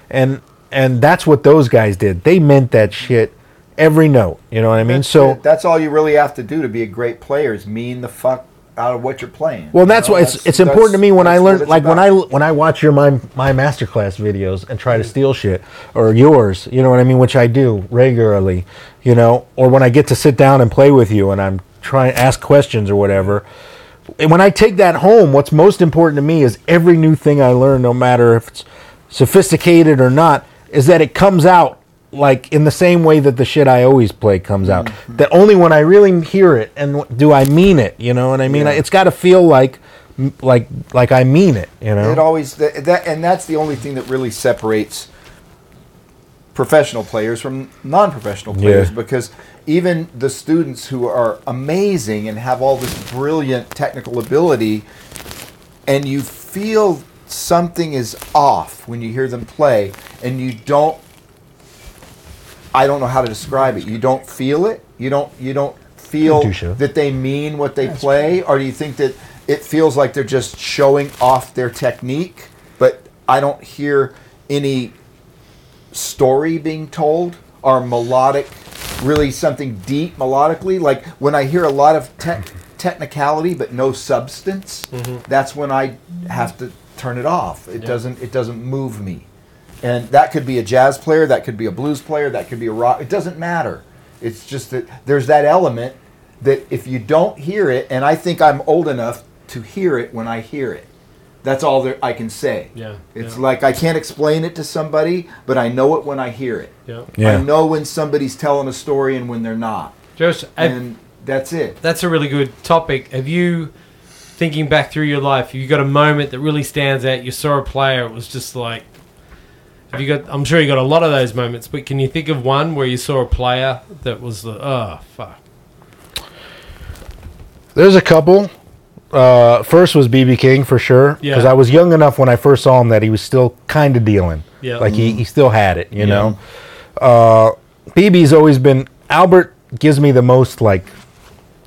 and and that's what those guys did. They meant that shit every note. You know what I mean? So that's all you really have to do to be a great player is mean the fuck out of what you're playing. Well, You that's know, why it's it's important to me when I learn like when I when I watch your my my masterclass videos and try to steal shit or yours, you know what I mean, which I do regularly, you know, or when I get to sit down and play with you and I'm trying to ask questions or whatever. And when I take that home, what's most important to me is every new thing I learn, no matter if it's sophisticated or not, is that it comes out like in the same way that the shit I always play comes out. Mm-hmm. That only when I really hear it and do I mean it, you know what I mean? Yeah. It's got to feel like like like I mean it, you know. It always that, that and that's the only thing that really separates professional players from non-professional players Yeah. because even the students who are amazing and have all this brilliant technical ability and you feel something is off when you hear them play and you don't I don't know how to describe it. You don't feel it. You don't you don't feel that they mean what they play? or do you think that it feels like they're just showing off their technique but I don't hear any story being told or melodic really something deep melodically? Like when I hear a lot of tech technicality but no substance mm-hmm. that's when I have to turn it off. It doesn't it doesn't move me and that could be a jazz player that could be a blues player that could be a rock it doesn't matter it's just that there's that element that if you don't hear it and i think i'm old enough to hear it when i hear it That's all there I can say. Yeah, It's yeah. like I can't explain it to somebody, but I know it when I hear it. Yeah. Yeah. I know when somebody's telling a story and when they're not. Josh, have- And that's it. that's a really good topic. Have you, thinking back through your life, you got a moment that really stands out? You saw a player, it was just like. Have you got? I'm sure you got a lot of those moments, but can you think of one where you saw a player that was the oh fuck? There's a couple. Uh, first was BB King for sure Yeah. because I was young enough when I first saw him that he was still kind of dealing. Yeah. like he, he still had it. You know, uh, BB's always been Albert gives me the most like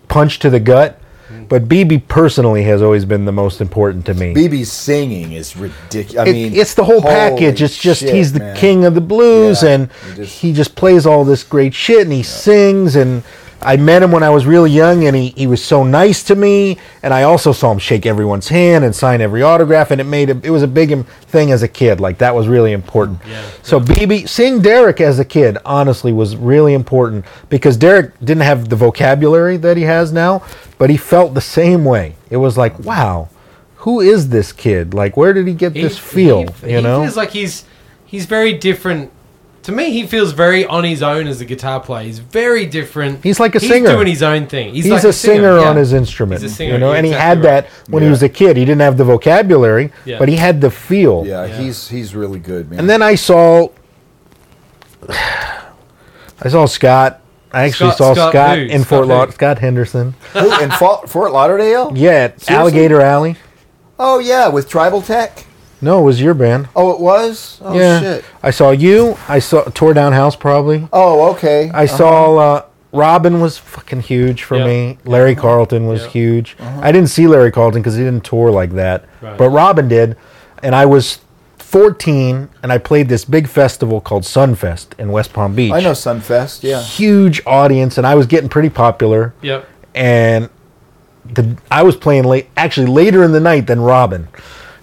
punch to the gut. But BB personally has always been the most important to me. BB's singing is ridiculous. I It- mean, it's the whole holy package. It's just shit, he's the man. king of the blues, Yeah, and he just- he just plays all this great shit, and he sings. And I met him when I was really young, and he, he was so nice to me. And I also saw him shake everyone's hand and sign every autograph, and it made a, it was a big thing as a kid. Like that was really important. Yeah. So BB seeing Derek as a kid honestly was really important because Derek didn't have the vocabulary that he has now, but he felt the same way. It was like, wow. Who is this kid? Like, where did he get He- this feel? he, you he know, feels like he's he's very different. To me, he feels very on his own as a guitar player. He's very different. He's like a he's singer. doing his own thing. He's, he's like a singer, yeah. on his instrument, He's a singer, you know, you're and he exactly had right. that when he was a kid. He didn't have the vocabulary, Yeah. but he had the feel. Yeah, Yeah. he's he's really good, man. And then I saw, I saw Scott. I actually Scott- saw Scott Scott, who? in Scott Fort? Lauderdale. Scott Henderson. Who, in Fort, Fort Lauderdale? Yeah, at Seriously? Alligator Alley. Oh yeah, with Tribal Tech. No, it was your band. Oh, it was. Oh yeah, shit. I saw you. I saw Tore Down House probably. Oh okay. I uh-huh. saw uh, Robben was fucking huge for Yeah. me. Larry uh-huh. Carlton was Yeah. huge. Uh-huh. I didn't see Larry Carlton because he didn't tour like that, Right. but Robben did. And I was 14, and I played this big festival called Sunfest in West Palm Beach. I know Sunfest. Yeah. Huge audience, and I was getting pretty popular. Yep. And the I was playing late, actually later in the night than Robben.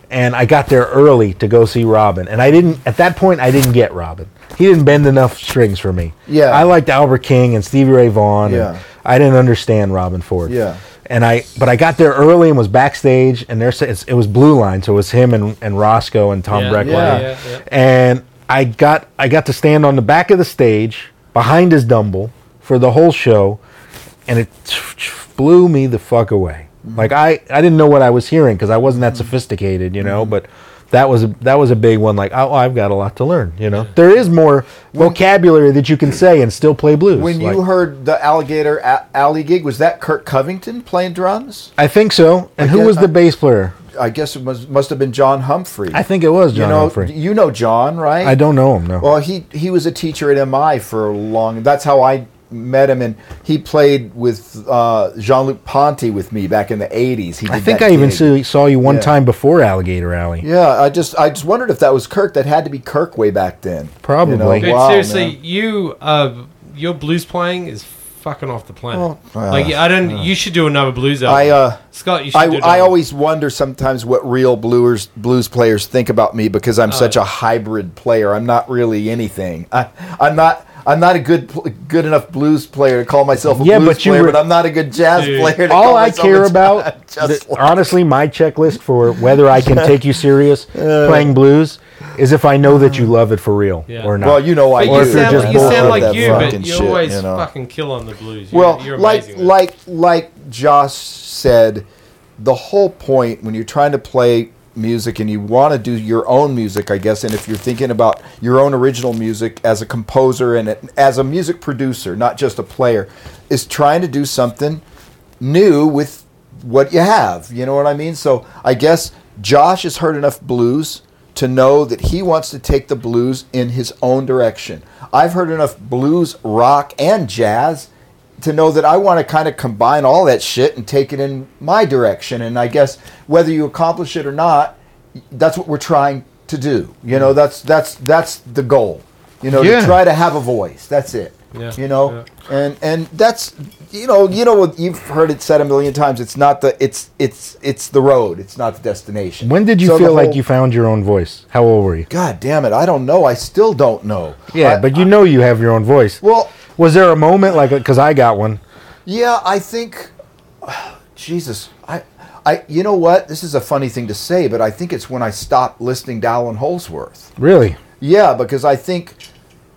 And I got there early to go see Robben. And I didn't, at that point, I didn't get Robben. He didn't bend enough strings for me. Yeah. I liked Albert King and Stevie Ray Vaughan. Yeah. And I didn't understand Robben Ford. Yeah. And I, but I got there early and was backstage, and there it was Blue Line, so it was him and, and Roscoe and Tom Yeah, Breckler. yeah, yeah, yeah. And I got I got to stand on the back of the stage behind his Dumble for the whole show, and it blew me the fuck away. Mm-hmm. Like I, I didn't know what I was hearing because I wasn't that sophisticated, you Mm-hmm. know. But that was a, that was a big one. Like oh, I've got a lot to learn, you know. There is more vocabulary that you can say and still play blues. When you heard the Alligator a- Alley gig, was that Kirk Covington playing drums? I think so. And I who guess- was the bass player? I guess it was, must have been John Humphrey. I think it was John you know, Humphrey. you know John, right? I don't know him. No. Well, he he was a teacher at MI for a long. That's how I met him, and he played with uh, Jean Luc Ponty with me back in the '80s. He I think that I even see, saw you one Yeah. time before Alligator Alley. Yeah, I just I just wondered if that was Kirk. That had to be Kirk way back then. Probably. Dude, Wow, seriously, man. you uh, your blues playing is fucking off the planet. Oh, uh, like I don't. you should do another blues album. I uh, Scott, you should. I, do I always wonder sometimes what real blues blues players think about me because I'm such a hybrid player. I'm not really anything. I, I'm not. I'm not a good good enough blues player to call myself a Yeah, blues but you player, were- but I'm not a good jazz Dude. player. To all call I care a about, [LAUGHS] jazz the- player. honestly, my checklist for whether I can take you serious [LAUGHS] uh, playing blues is if I know that you uh, love it for real Yeah. or not. Well, you know I But Or you if you're sound, just like, you sound like that you, but fucking you shit, always you know? fucking kill on the blues. You're, Well, you're like amazing. at it. like like Josh said, the whole point when you're trying to play music and you want to do your own music, I guess, and if you're thinking about your own original music as a composer and as a music producer, not just a player, is trying to do something new with what you have. You know what I mean? So I guess Josh has heard enough blues to know that he wants to take the blues in his own direction. I've heard enough blues, rock, and jazz to know that I want to kind of combine all that shit and take it in my direction. And I guess whether you accomplish it or not, that's what we're trying to do. You know, mm. that's that's that's the goal. You know, Yeah. to try to have a voice. That's it. Yeah, You know, and and that's you know you know what you've heard it said a million times. It's not the it's it's it's the road. It's not the destination. when did you So the feel like whole- you found your own voice? How old were you? God damn it! I don't know. I still don't know. Yeah, I- but you know you have your own voice. well, Was there a moment like because I got one? Yeah, I think. Jesus, I I, you know what? This is a funny thing to say, but I think it's when I stopped listening to Allan Holdsworth. Really? Yeah, because I think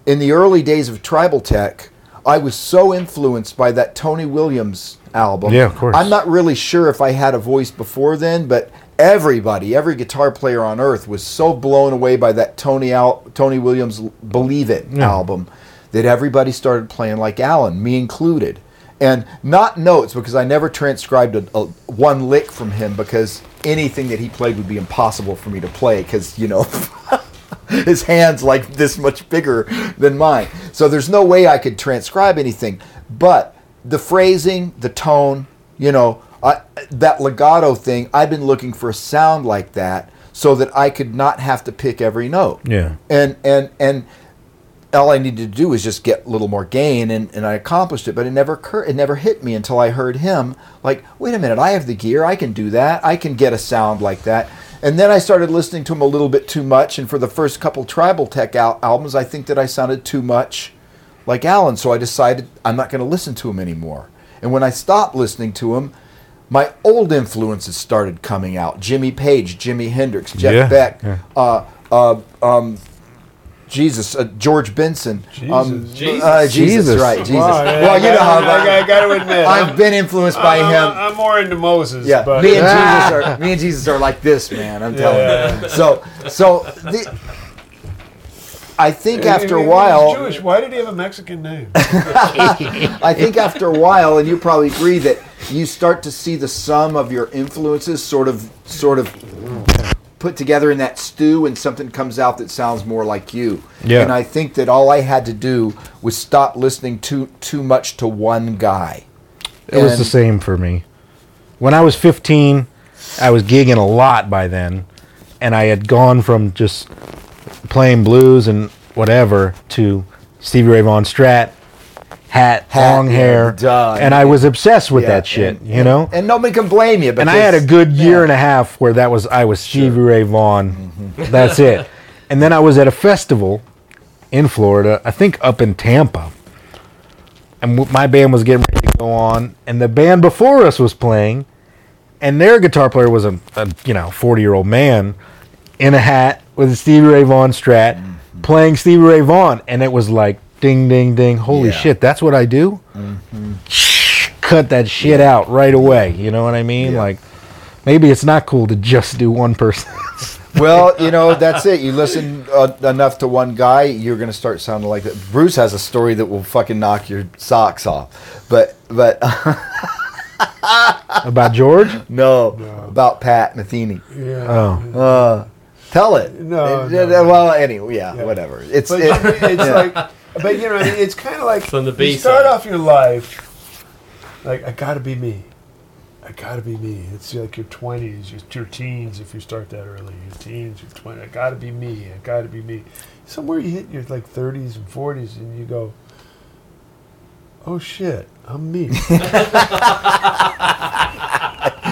in the early days of Tribal Tech, I was so influenced by that Tony Williams album. Yeah, of course. I'm not really sure if I had a voice before then, but everybody, every guitar player on earth was so blown away by that Tony Al- Tony Williams Believe It Yeah. album that everybody started playing like Allan, me included. And not notes because I never transcribed a, a one lick from him because anything that he played would be impossible for me to play because you know [LAUGHS] [LAUGHS] his hands like this much bigger than mine. So there's no way I could transcribe anything. But the phrasing, the tone, you know, I, that legato thing, I've been looking for a sound like that so that I could not have to pick every note. Yeah. And and and all I needed to do was just get a little more gain and, and I accomplished it, but it never occurred it never hit me until I heard him like, wait a minute, I have the gear, I can do that, I can get a sound like that. And then I started listening to him a little bit too much, and for the first couple Tribal Tech al- albums, I think that I sounded too much like Allan, so I decided I'm not going to listen to him anymore. And when I stopped listening to him, my old influences started coming out: Jimmy Page, Jimi Hendrix, Jeff Yeah, Beck, yeah. uh, uh, um, Jesus, uh, George Benson, um, Jesus. uh, Jesus, Jesus. right? Jesus. Wow, yeah, well, you know how I, I, got to admit. I've I'm, been influenced by I'm, him. I'm, I'm more into Moses. Yeah, but, me and Jesus are [LAUGHS] me and Jesus are like this, man. I'm telling Yeah. you. So, so the, I think after If a he was while, Jewish. Why did he have a Mexican name? [LAUGHS] [LAUGHS] I think after a while, and you probably agree that you start to see the sum of your influences sort of, sort of put together in that stew, and something comes out that sounds more like you. Yeah. And I think that all I had to do was stop listening too too much to one guy. It was the same for me. When I was 15, I was gigging a lot by then, and I had gone from just playing blues and whatever to Stevie Ray Vaughan Strat, hat, Hat, long hair, duh. and I was obsessed with Yeah, that shit, and- you know. And nobody can blame you. and I had a good year yeah. and a half where that was I was Stevie Ray Vaughan. Mm-hmm. That's it. And then I was at a festival in Florida, I think up in Tampa. And my band was getting ready to go on, and the band before us was playing, and their guitar player was a, a you know forty year old man in a hat with a Stevie Ray Vaughan Strat, Mm-hmm. playing Stevie Ray Vaughan, and it was like ding ding ding, holy Yeah. Mm-hmm. shit, that's what I do. Cut that shit out right away. You know what I mean? Like maybe it's not cool to just do one person. [LAUGHS] Well, you know, that's it. You listen uh, enough to one guy, you're going to start sounding like that. Bruce has a story that will fucking knock your socks off. But, but [LAUGHS] About George? no, about Pat Metheny. Yeah. Oh. Uh, tell it. No, Uh, no. Well, anyway, yeah, Yeah. whatever. It's, it, it's yeah. like, but you know, it's kind of like From the you start side. off your life like I gotta be me. I gotta be me. It's like your twenties, your, your teens. If you start that early, your teens, your twenties. I gotta be me. I gotta be me. Somewhere you hit your like thirties and forties, and you go, "Oh shit, I'm me." [LAUGHS] [LAUGHS]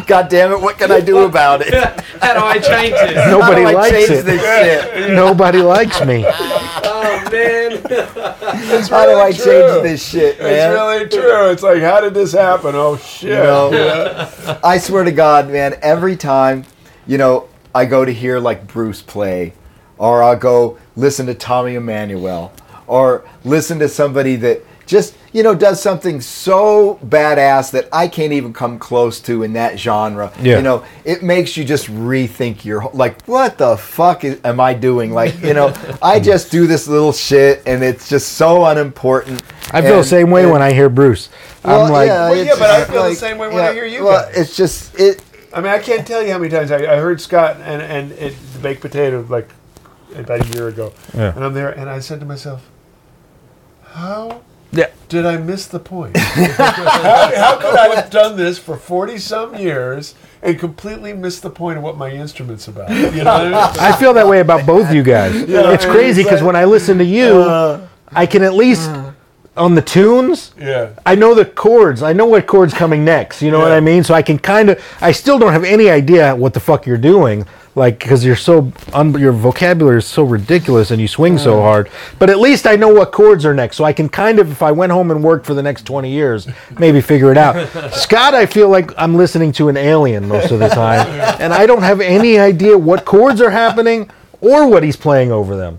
God damn it, what can I do about it? [LAUGHS] How do I change this? Nobody How do I likes change it. this shit? [LAUGHS] Nobody likes me. oh man. [LAUGHS] It's How do really I true. change this shit, man? It's really true. It's like, how did this happen? Oh shit! know, Yeah. I swear to God, man, every time, you know, I go to hear like Bruce play, or I'll go listen to Tommy Emmanuel, or listen to somebody that just, you know, does something so badass that I can't even come close to in that genre. Yeah. You know, it makes you just rethink your like, what the fuck is, am I doing? Like, you know, I [LAUGHS] just do this little shit, and it's just so unimportant. I feel the same way and- when I hear Bruce. well, I'm like, yeah, Well, yeah, but I just feel the same way when I hear you Well, guys. it's just it. I mean, I can't tell you how many times I, I heard Scott and and it, the baked potato like about a year ago, Yeah. and I'm there, and I said to myself, "How yeah. did I miss the point? [LAUGHS] how, how could I have done this for forty some years and completely miss the point of what my instrument's about? You know, I, mean? [LAUGHS] I feel that way about both you guys. Yeah, it's crazy because like- when I listen to you, uh, I can at least uh. on the tunes. yeah." I know the chords. I know what chord's coming next. You know what I mean? So I can kind of. I still don't have any idea what the fuck you're doing. Like because you're so un- your vocabulary is so ridiculous and you swing so hard. But at least I know what chords are next, so I can kind of, if I went home and worked for the next twenty years, maybe figure it out. [LAUGHS] Scott, I feel like I'm listening to an alien most of the time, [LAUGHS] and I don't have any idea what chords are happening or what he's playing over them.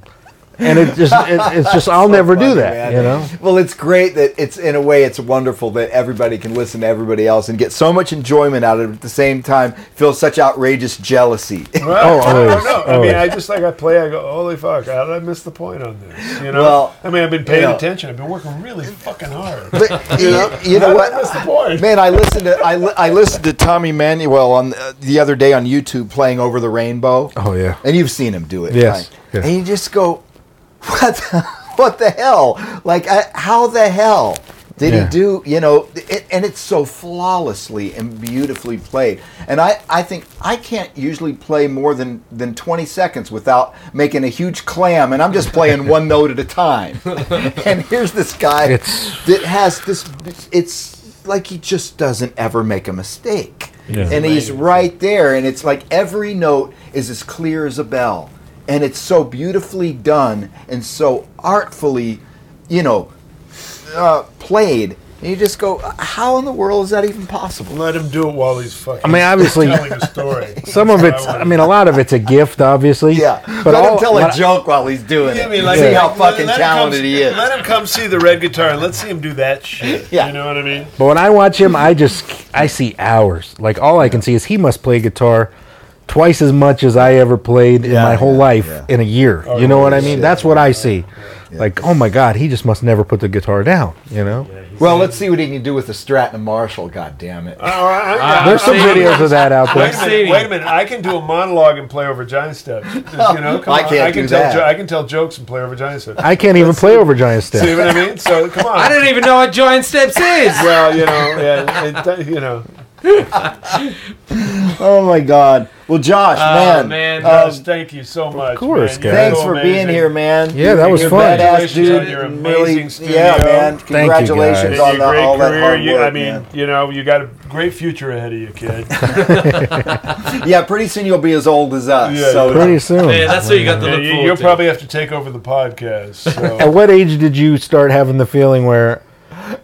And it just, it, it's [LAUGHS] just, I'll never do that, man. you know. Well, it's great that it's in a way it's wonderful that everybody can listen to everybody else and get so much enjoyment out of it. At the same time, feel such outrageous jealousy. [LAUGHS] Well, Oh, I don't always, know. I mean, I just like I play. I go, holy fuck! How did I miss the point on this? You know. Well, I mean, I've been paying you know. attention. I've been working really fucking hard. But [LAUGHS] you know, you know what? I miss the point? Man, I listened to I, li- I listened to Tommy Emmanuel on uh, the other day on YouTube playing over the rainbow. Oh yeah. and you've seen him do it. Yes, right? yes. And you just go, what? The, what the hell? Like, uh, how the hell did Yeah. he do? You know, it, and it's so flawlessly and beautifully played. And I, I think I can't usually play more than than 20 seconds without making a huge clam, and I'm just playing one [LAUGHS] note at a time. [LAUGHS] and here's this guy It's- that has this. It's like he just doesn't ever make a mistake. Yeah. And he's right there, and it's like every note is as clear as a bell. And it's so beautifully done and so artfully, you know, uh, played. And you just go, how in the world is that even possible? Let him do it while he's fucking. I mean, obviously, [LAUGHS] telling a story. [LAUGHS] some of it's. I mean, a lot of it's a gift, obviously. Yeah, But let all, him tell a a I- joke while he's doing Yeah, it. I mean, like, See let- how fucking let him come talented see- he is. Let him come see the red guitar. and Let's see him do that shit. Yeah. You know what I mean? But when I watch him, I just I see hours. Like all I can see is he must play guitar twice as much as I ever played in my whole yeah, life yeah. in a year. Oh, you know what I mean? shit. That's what I see. Like, oh my God, he just must never put the guitar down. You know? Well, let's see what he can do with the Stratton and Marshall. God damn it! Uh, I- I- There's some seen videos of that out Wait there. a minute. Wait a minute. I can do a monologue and play over giant steps. [LAUGHS] You know, come I can't I can do tell. that. Jo- I can tell jokes and play over giant steps. I can't even play over giant steps. See what I mean? So come on. I don't even know what giant steps is. Well, you know, yeah, it, you know. [LAUGHS] Oh my God! Well, Josh, man, man. um, thank you so much. Of course, man. Guys. thanks so for amazing. being here, man. Yeah, that was You're fun. a badass Congratulations dude. on your and amazing studio. Yeah, man. Thank you, Congratulations guys. on the, great all that career. hard You, work, I mean, man. you know, you got a great future ahead of you, kid. [LAUGHS] [LAUGHS] Yeah, pretty soon you'll be as old as us. Yeah, so Pretty soon. Yeah, that's what you got to look you, forward you'll to. probably have to take over the podcast. [LAUGHS] At what age did you start having the feeling where,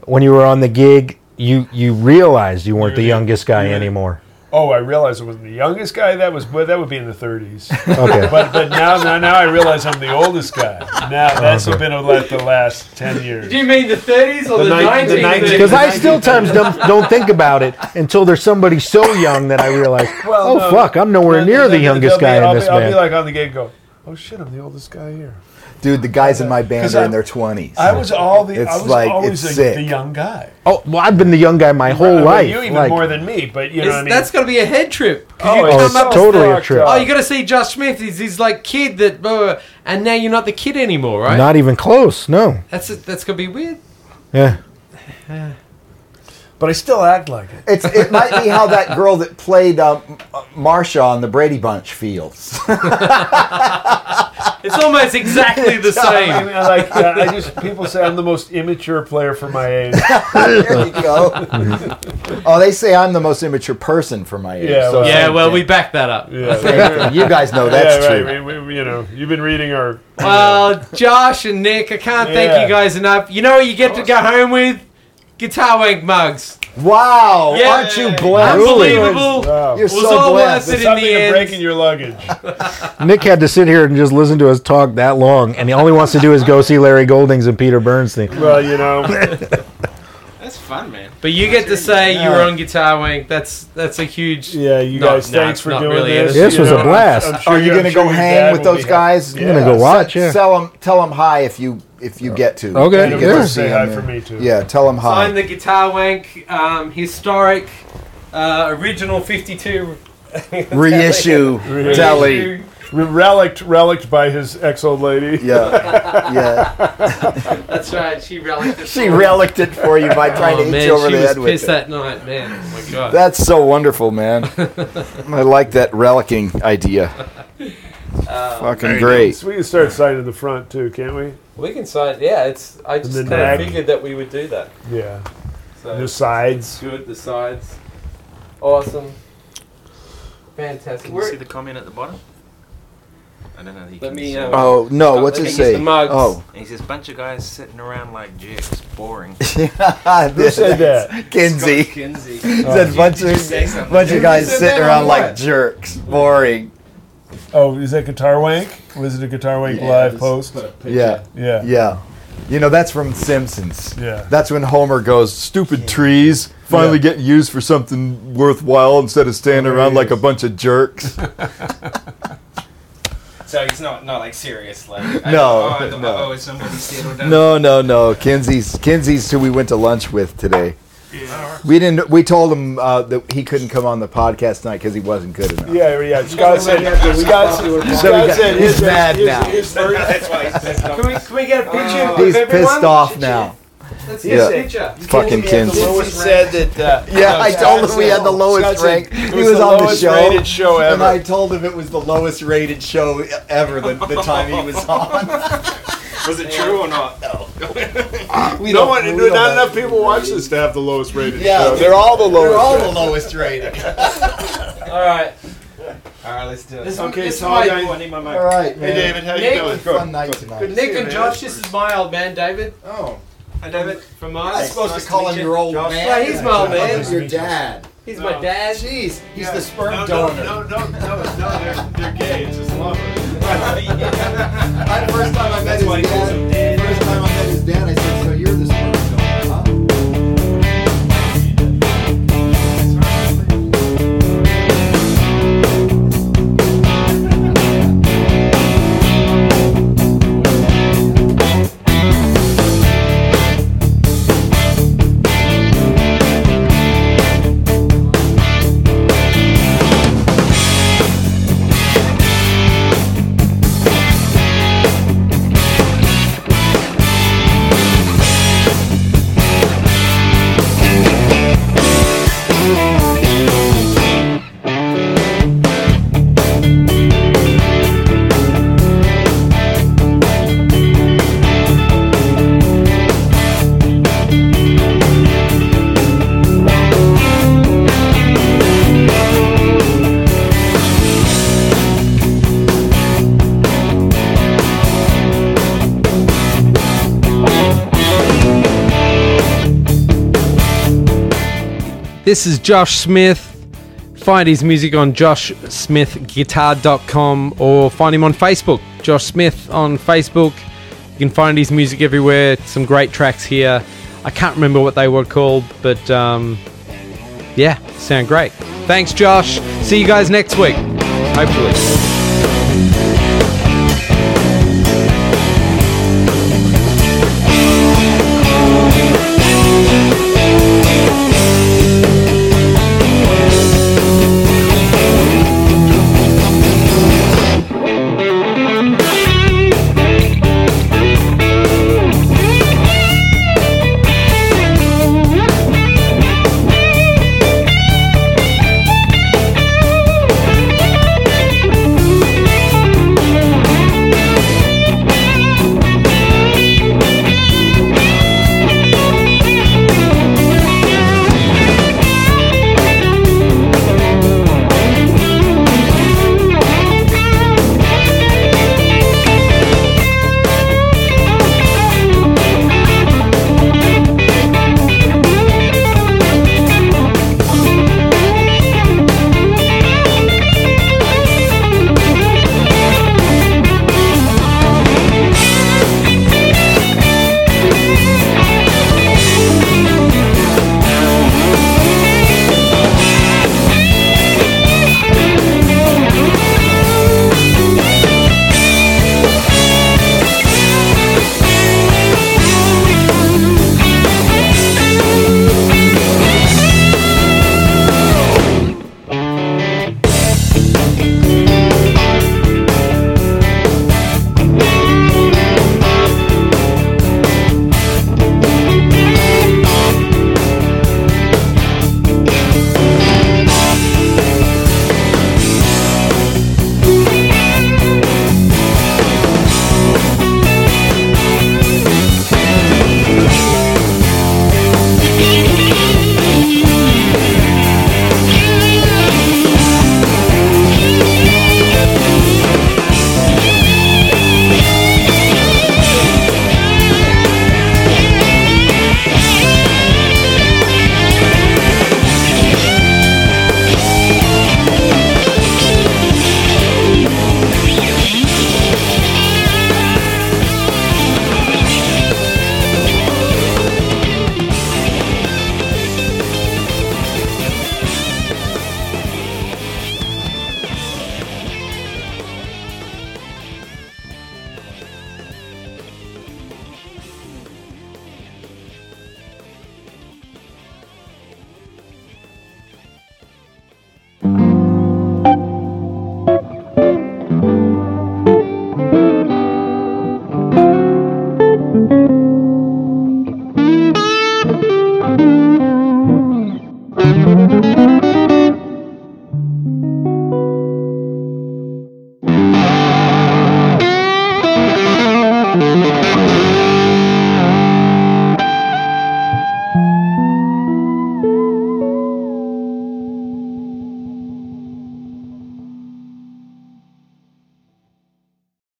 when you were on the gig, you you realized you weren't You're the the- youngest guy you're anymore? Oh, I realized I wasn't the youngest guy. That was well, that would be in the 30s. Okay. [LAUGHS] But but now now, now I realize I'm the oldest guy. Now oh, that's been like the last 10 years. Do you mean the 30s or The the, nine- the 1930s? Because I still times don't, don't think about it until there's somebody so young that I realize, Well, oh no. fuck, I'm nowhere Then- near the youngest they'll be- guy I'll in this be, I'll be like on the gate, go, oh shit, I'm the oldest guy here. dude, the guys in my band are I- in their twenties. I was all the. It's I was like- always it's the, sick. the young guy. oh, well, I've been the young guy my whole Well, life. You even like- more than me, but you know It's- what I mean. That's got to be a head trip. 'Cause Oh, you it's oh, come it's up so totally a fucked trip. up. Oh, you got to see Josh Smith. He's, he's like kid that, blah, blah, blah, and now you're not the kid anymore, right? Not even close. No. that's that's gonna be weird. Yeah. [SIGHS] but I still act like it. It's it might be how that girl that played um, Marsha on the Brady Bunch feels. [LAUGHS] It's almost exactly the I same. mean, I like uh, I just people say I'm the most immature player for my age. [LAUGHS] there you go. oh, they say I'm the most immature person for my age. Yeah, so well- Yeah, well, we back that up. Yeah, you guys know that's yeah, true. right. We, we, you know, you've been reading our. Well, Josh and Nick, I can't thank you guys enough. You know what you get to go home with? Guitar Wank mugs. Wow, Yeah. aren't you blessed? Unbelievable. Wow. You're Was so all blessed. worth it There's in something the to end. breaking your luggage. [LAUGHS] Nick had to sit here and just listen to us talk that long, and he only wants to do is go see Larry Goldings and Peter Bernstein. Well, you know, That's [LAUGHS] fun, man. But you get to say you were on Guitar Wank. That's that's a huge. yeah, you No, guys, no, thanks it's for not doing really this. This you was a know, I'm- blast. I'm sure Are you I'm going to sure go your hang with will those be guys? happy. I'm gonna go watch. Yeah. Tell them, tell them hi if you if you get to. Okay, You get yeah. to yeah. see say hi them, for me too. Yeah, tell them hi. Sign the Guitar Wank um, historic uh, original 52 Reissue, [LAUGHS] Reissue. telly. Re- relict, relict by his ex old lady. Yeah, yeah. [LAUGHS] That's right. She relished it. She relicked it for you by [LAUGHS] trying Oh, to hit man, you over she the head with pissed it. that night, man. Oh my god. That's so wonderful, man. I like that relicking idea. [LAUGHS] Uh, Fucking great. So we can start signing the front too, can't we? we can sign. Yeah, it's. I just kind of figured that we would do that. Yeah. So The sides. good. The sides. Awesome. Fantastic. Can you see the comment at the bottom? I don't know. if Let me, um. Oh no! Oh, What's let it say? the mugs. Oh, And he says, bunch of guys sitting around like jerks. Boring. [LAUGHS] Who said that? [LAUGHS] Kinsey. Kinsey. Said bunch Did you say of something? bunch of guys said sitting that around on like what? jerks. Boring. Oh, is that Guitar Wank? Was it a Guitar Wank Yeah, live this- post? Yeah, Yeah. yeah. You know that's from Simpsons. Yeah. That's when Homer goes, "Stupid trees finally Yeah. getting used for something worthwhile instead of standing There around like a bunch of jerks." [LAUGHS] So he's not not like serious like No, oh, no. oh, is somebody settled down? no, no, no. Kinsey's Kinsey's who we went to lunch with today. We didn't. We told him uh, that he couldn't come on the podcast tonight because he wasn't good enough. Yeah, yeah. Scott said. Scott, So we Scott got- said he's mad now. [LAUGHS] That's why he's pissed off. Can we, can we get a picture of He's everyone? pissed off now. Let's Yeah. get a picture. Fucking Kinsey. He said that. Uh, [LAUGHS] Yeah, no, I told him we had the lowest Scott rank. It He was, was the on the lowest show, rated show ever. And ever. I told him it was the lowest rated show ever the, the time he was on. [LAUGHS] Was it true or not? [LAUGHS] We no don't- one, we not don't enough people watch this to have the lowest rated Yeah, show. They're all the lowest. They're all the lowest rated. All right. Alright, let's do it. This, Okay, this so I my, need my mic. All right, man. Hey David, how Nick, you doing? Fun night tonight. Nick and Josh, this is my old man, David. Oh, Hi David. From I'm supposed Nice to call to him your old Josh. man. Yeah, he's my old man. He's your dad. He's my dad. Jeez, he's the sperm no, donor. No, no, no, no, no, they're, they're gay. It's just lovely. [LAUGHS] I, first time I met That's his why he calls him dad, dad. first time I met his dad, I said, "So you're the sperm This is Josh Smith. Find his music on joshsmithguitar.com or find him on Facebook. Josh Smith on Facebook. You can find his music everywhere. Some great tracks here. I can't remember what they were called, but um, yeah, sound great. Thanks, Josh. See you guys next week. Hopefully.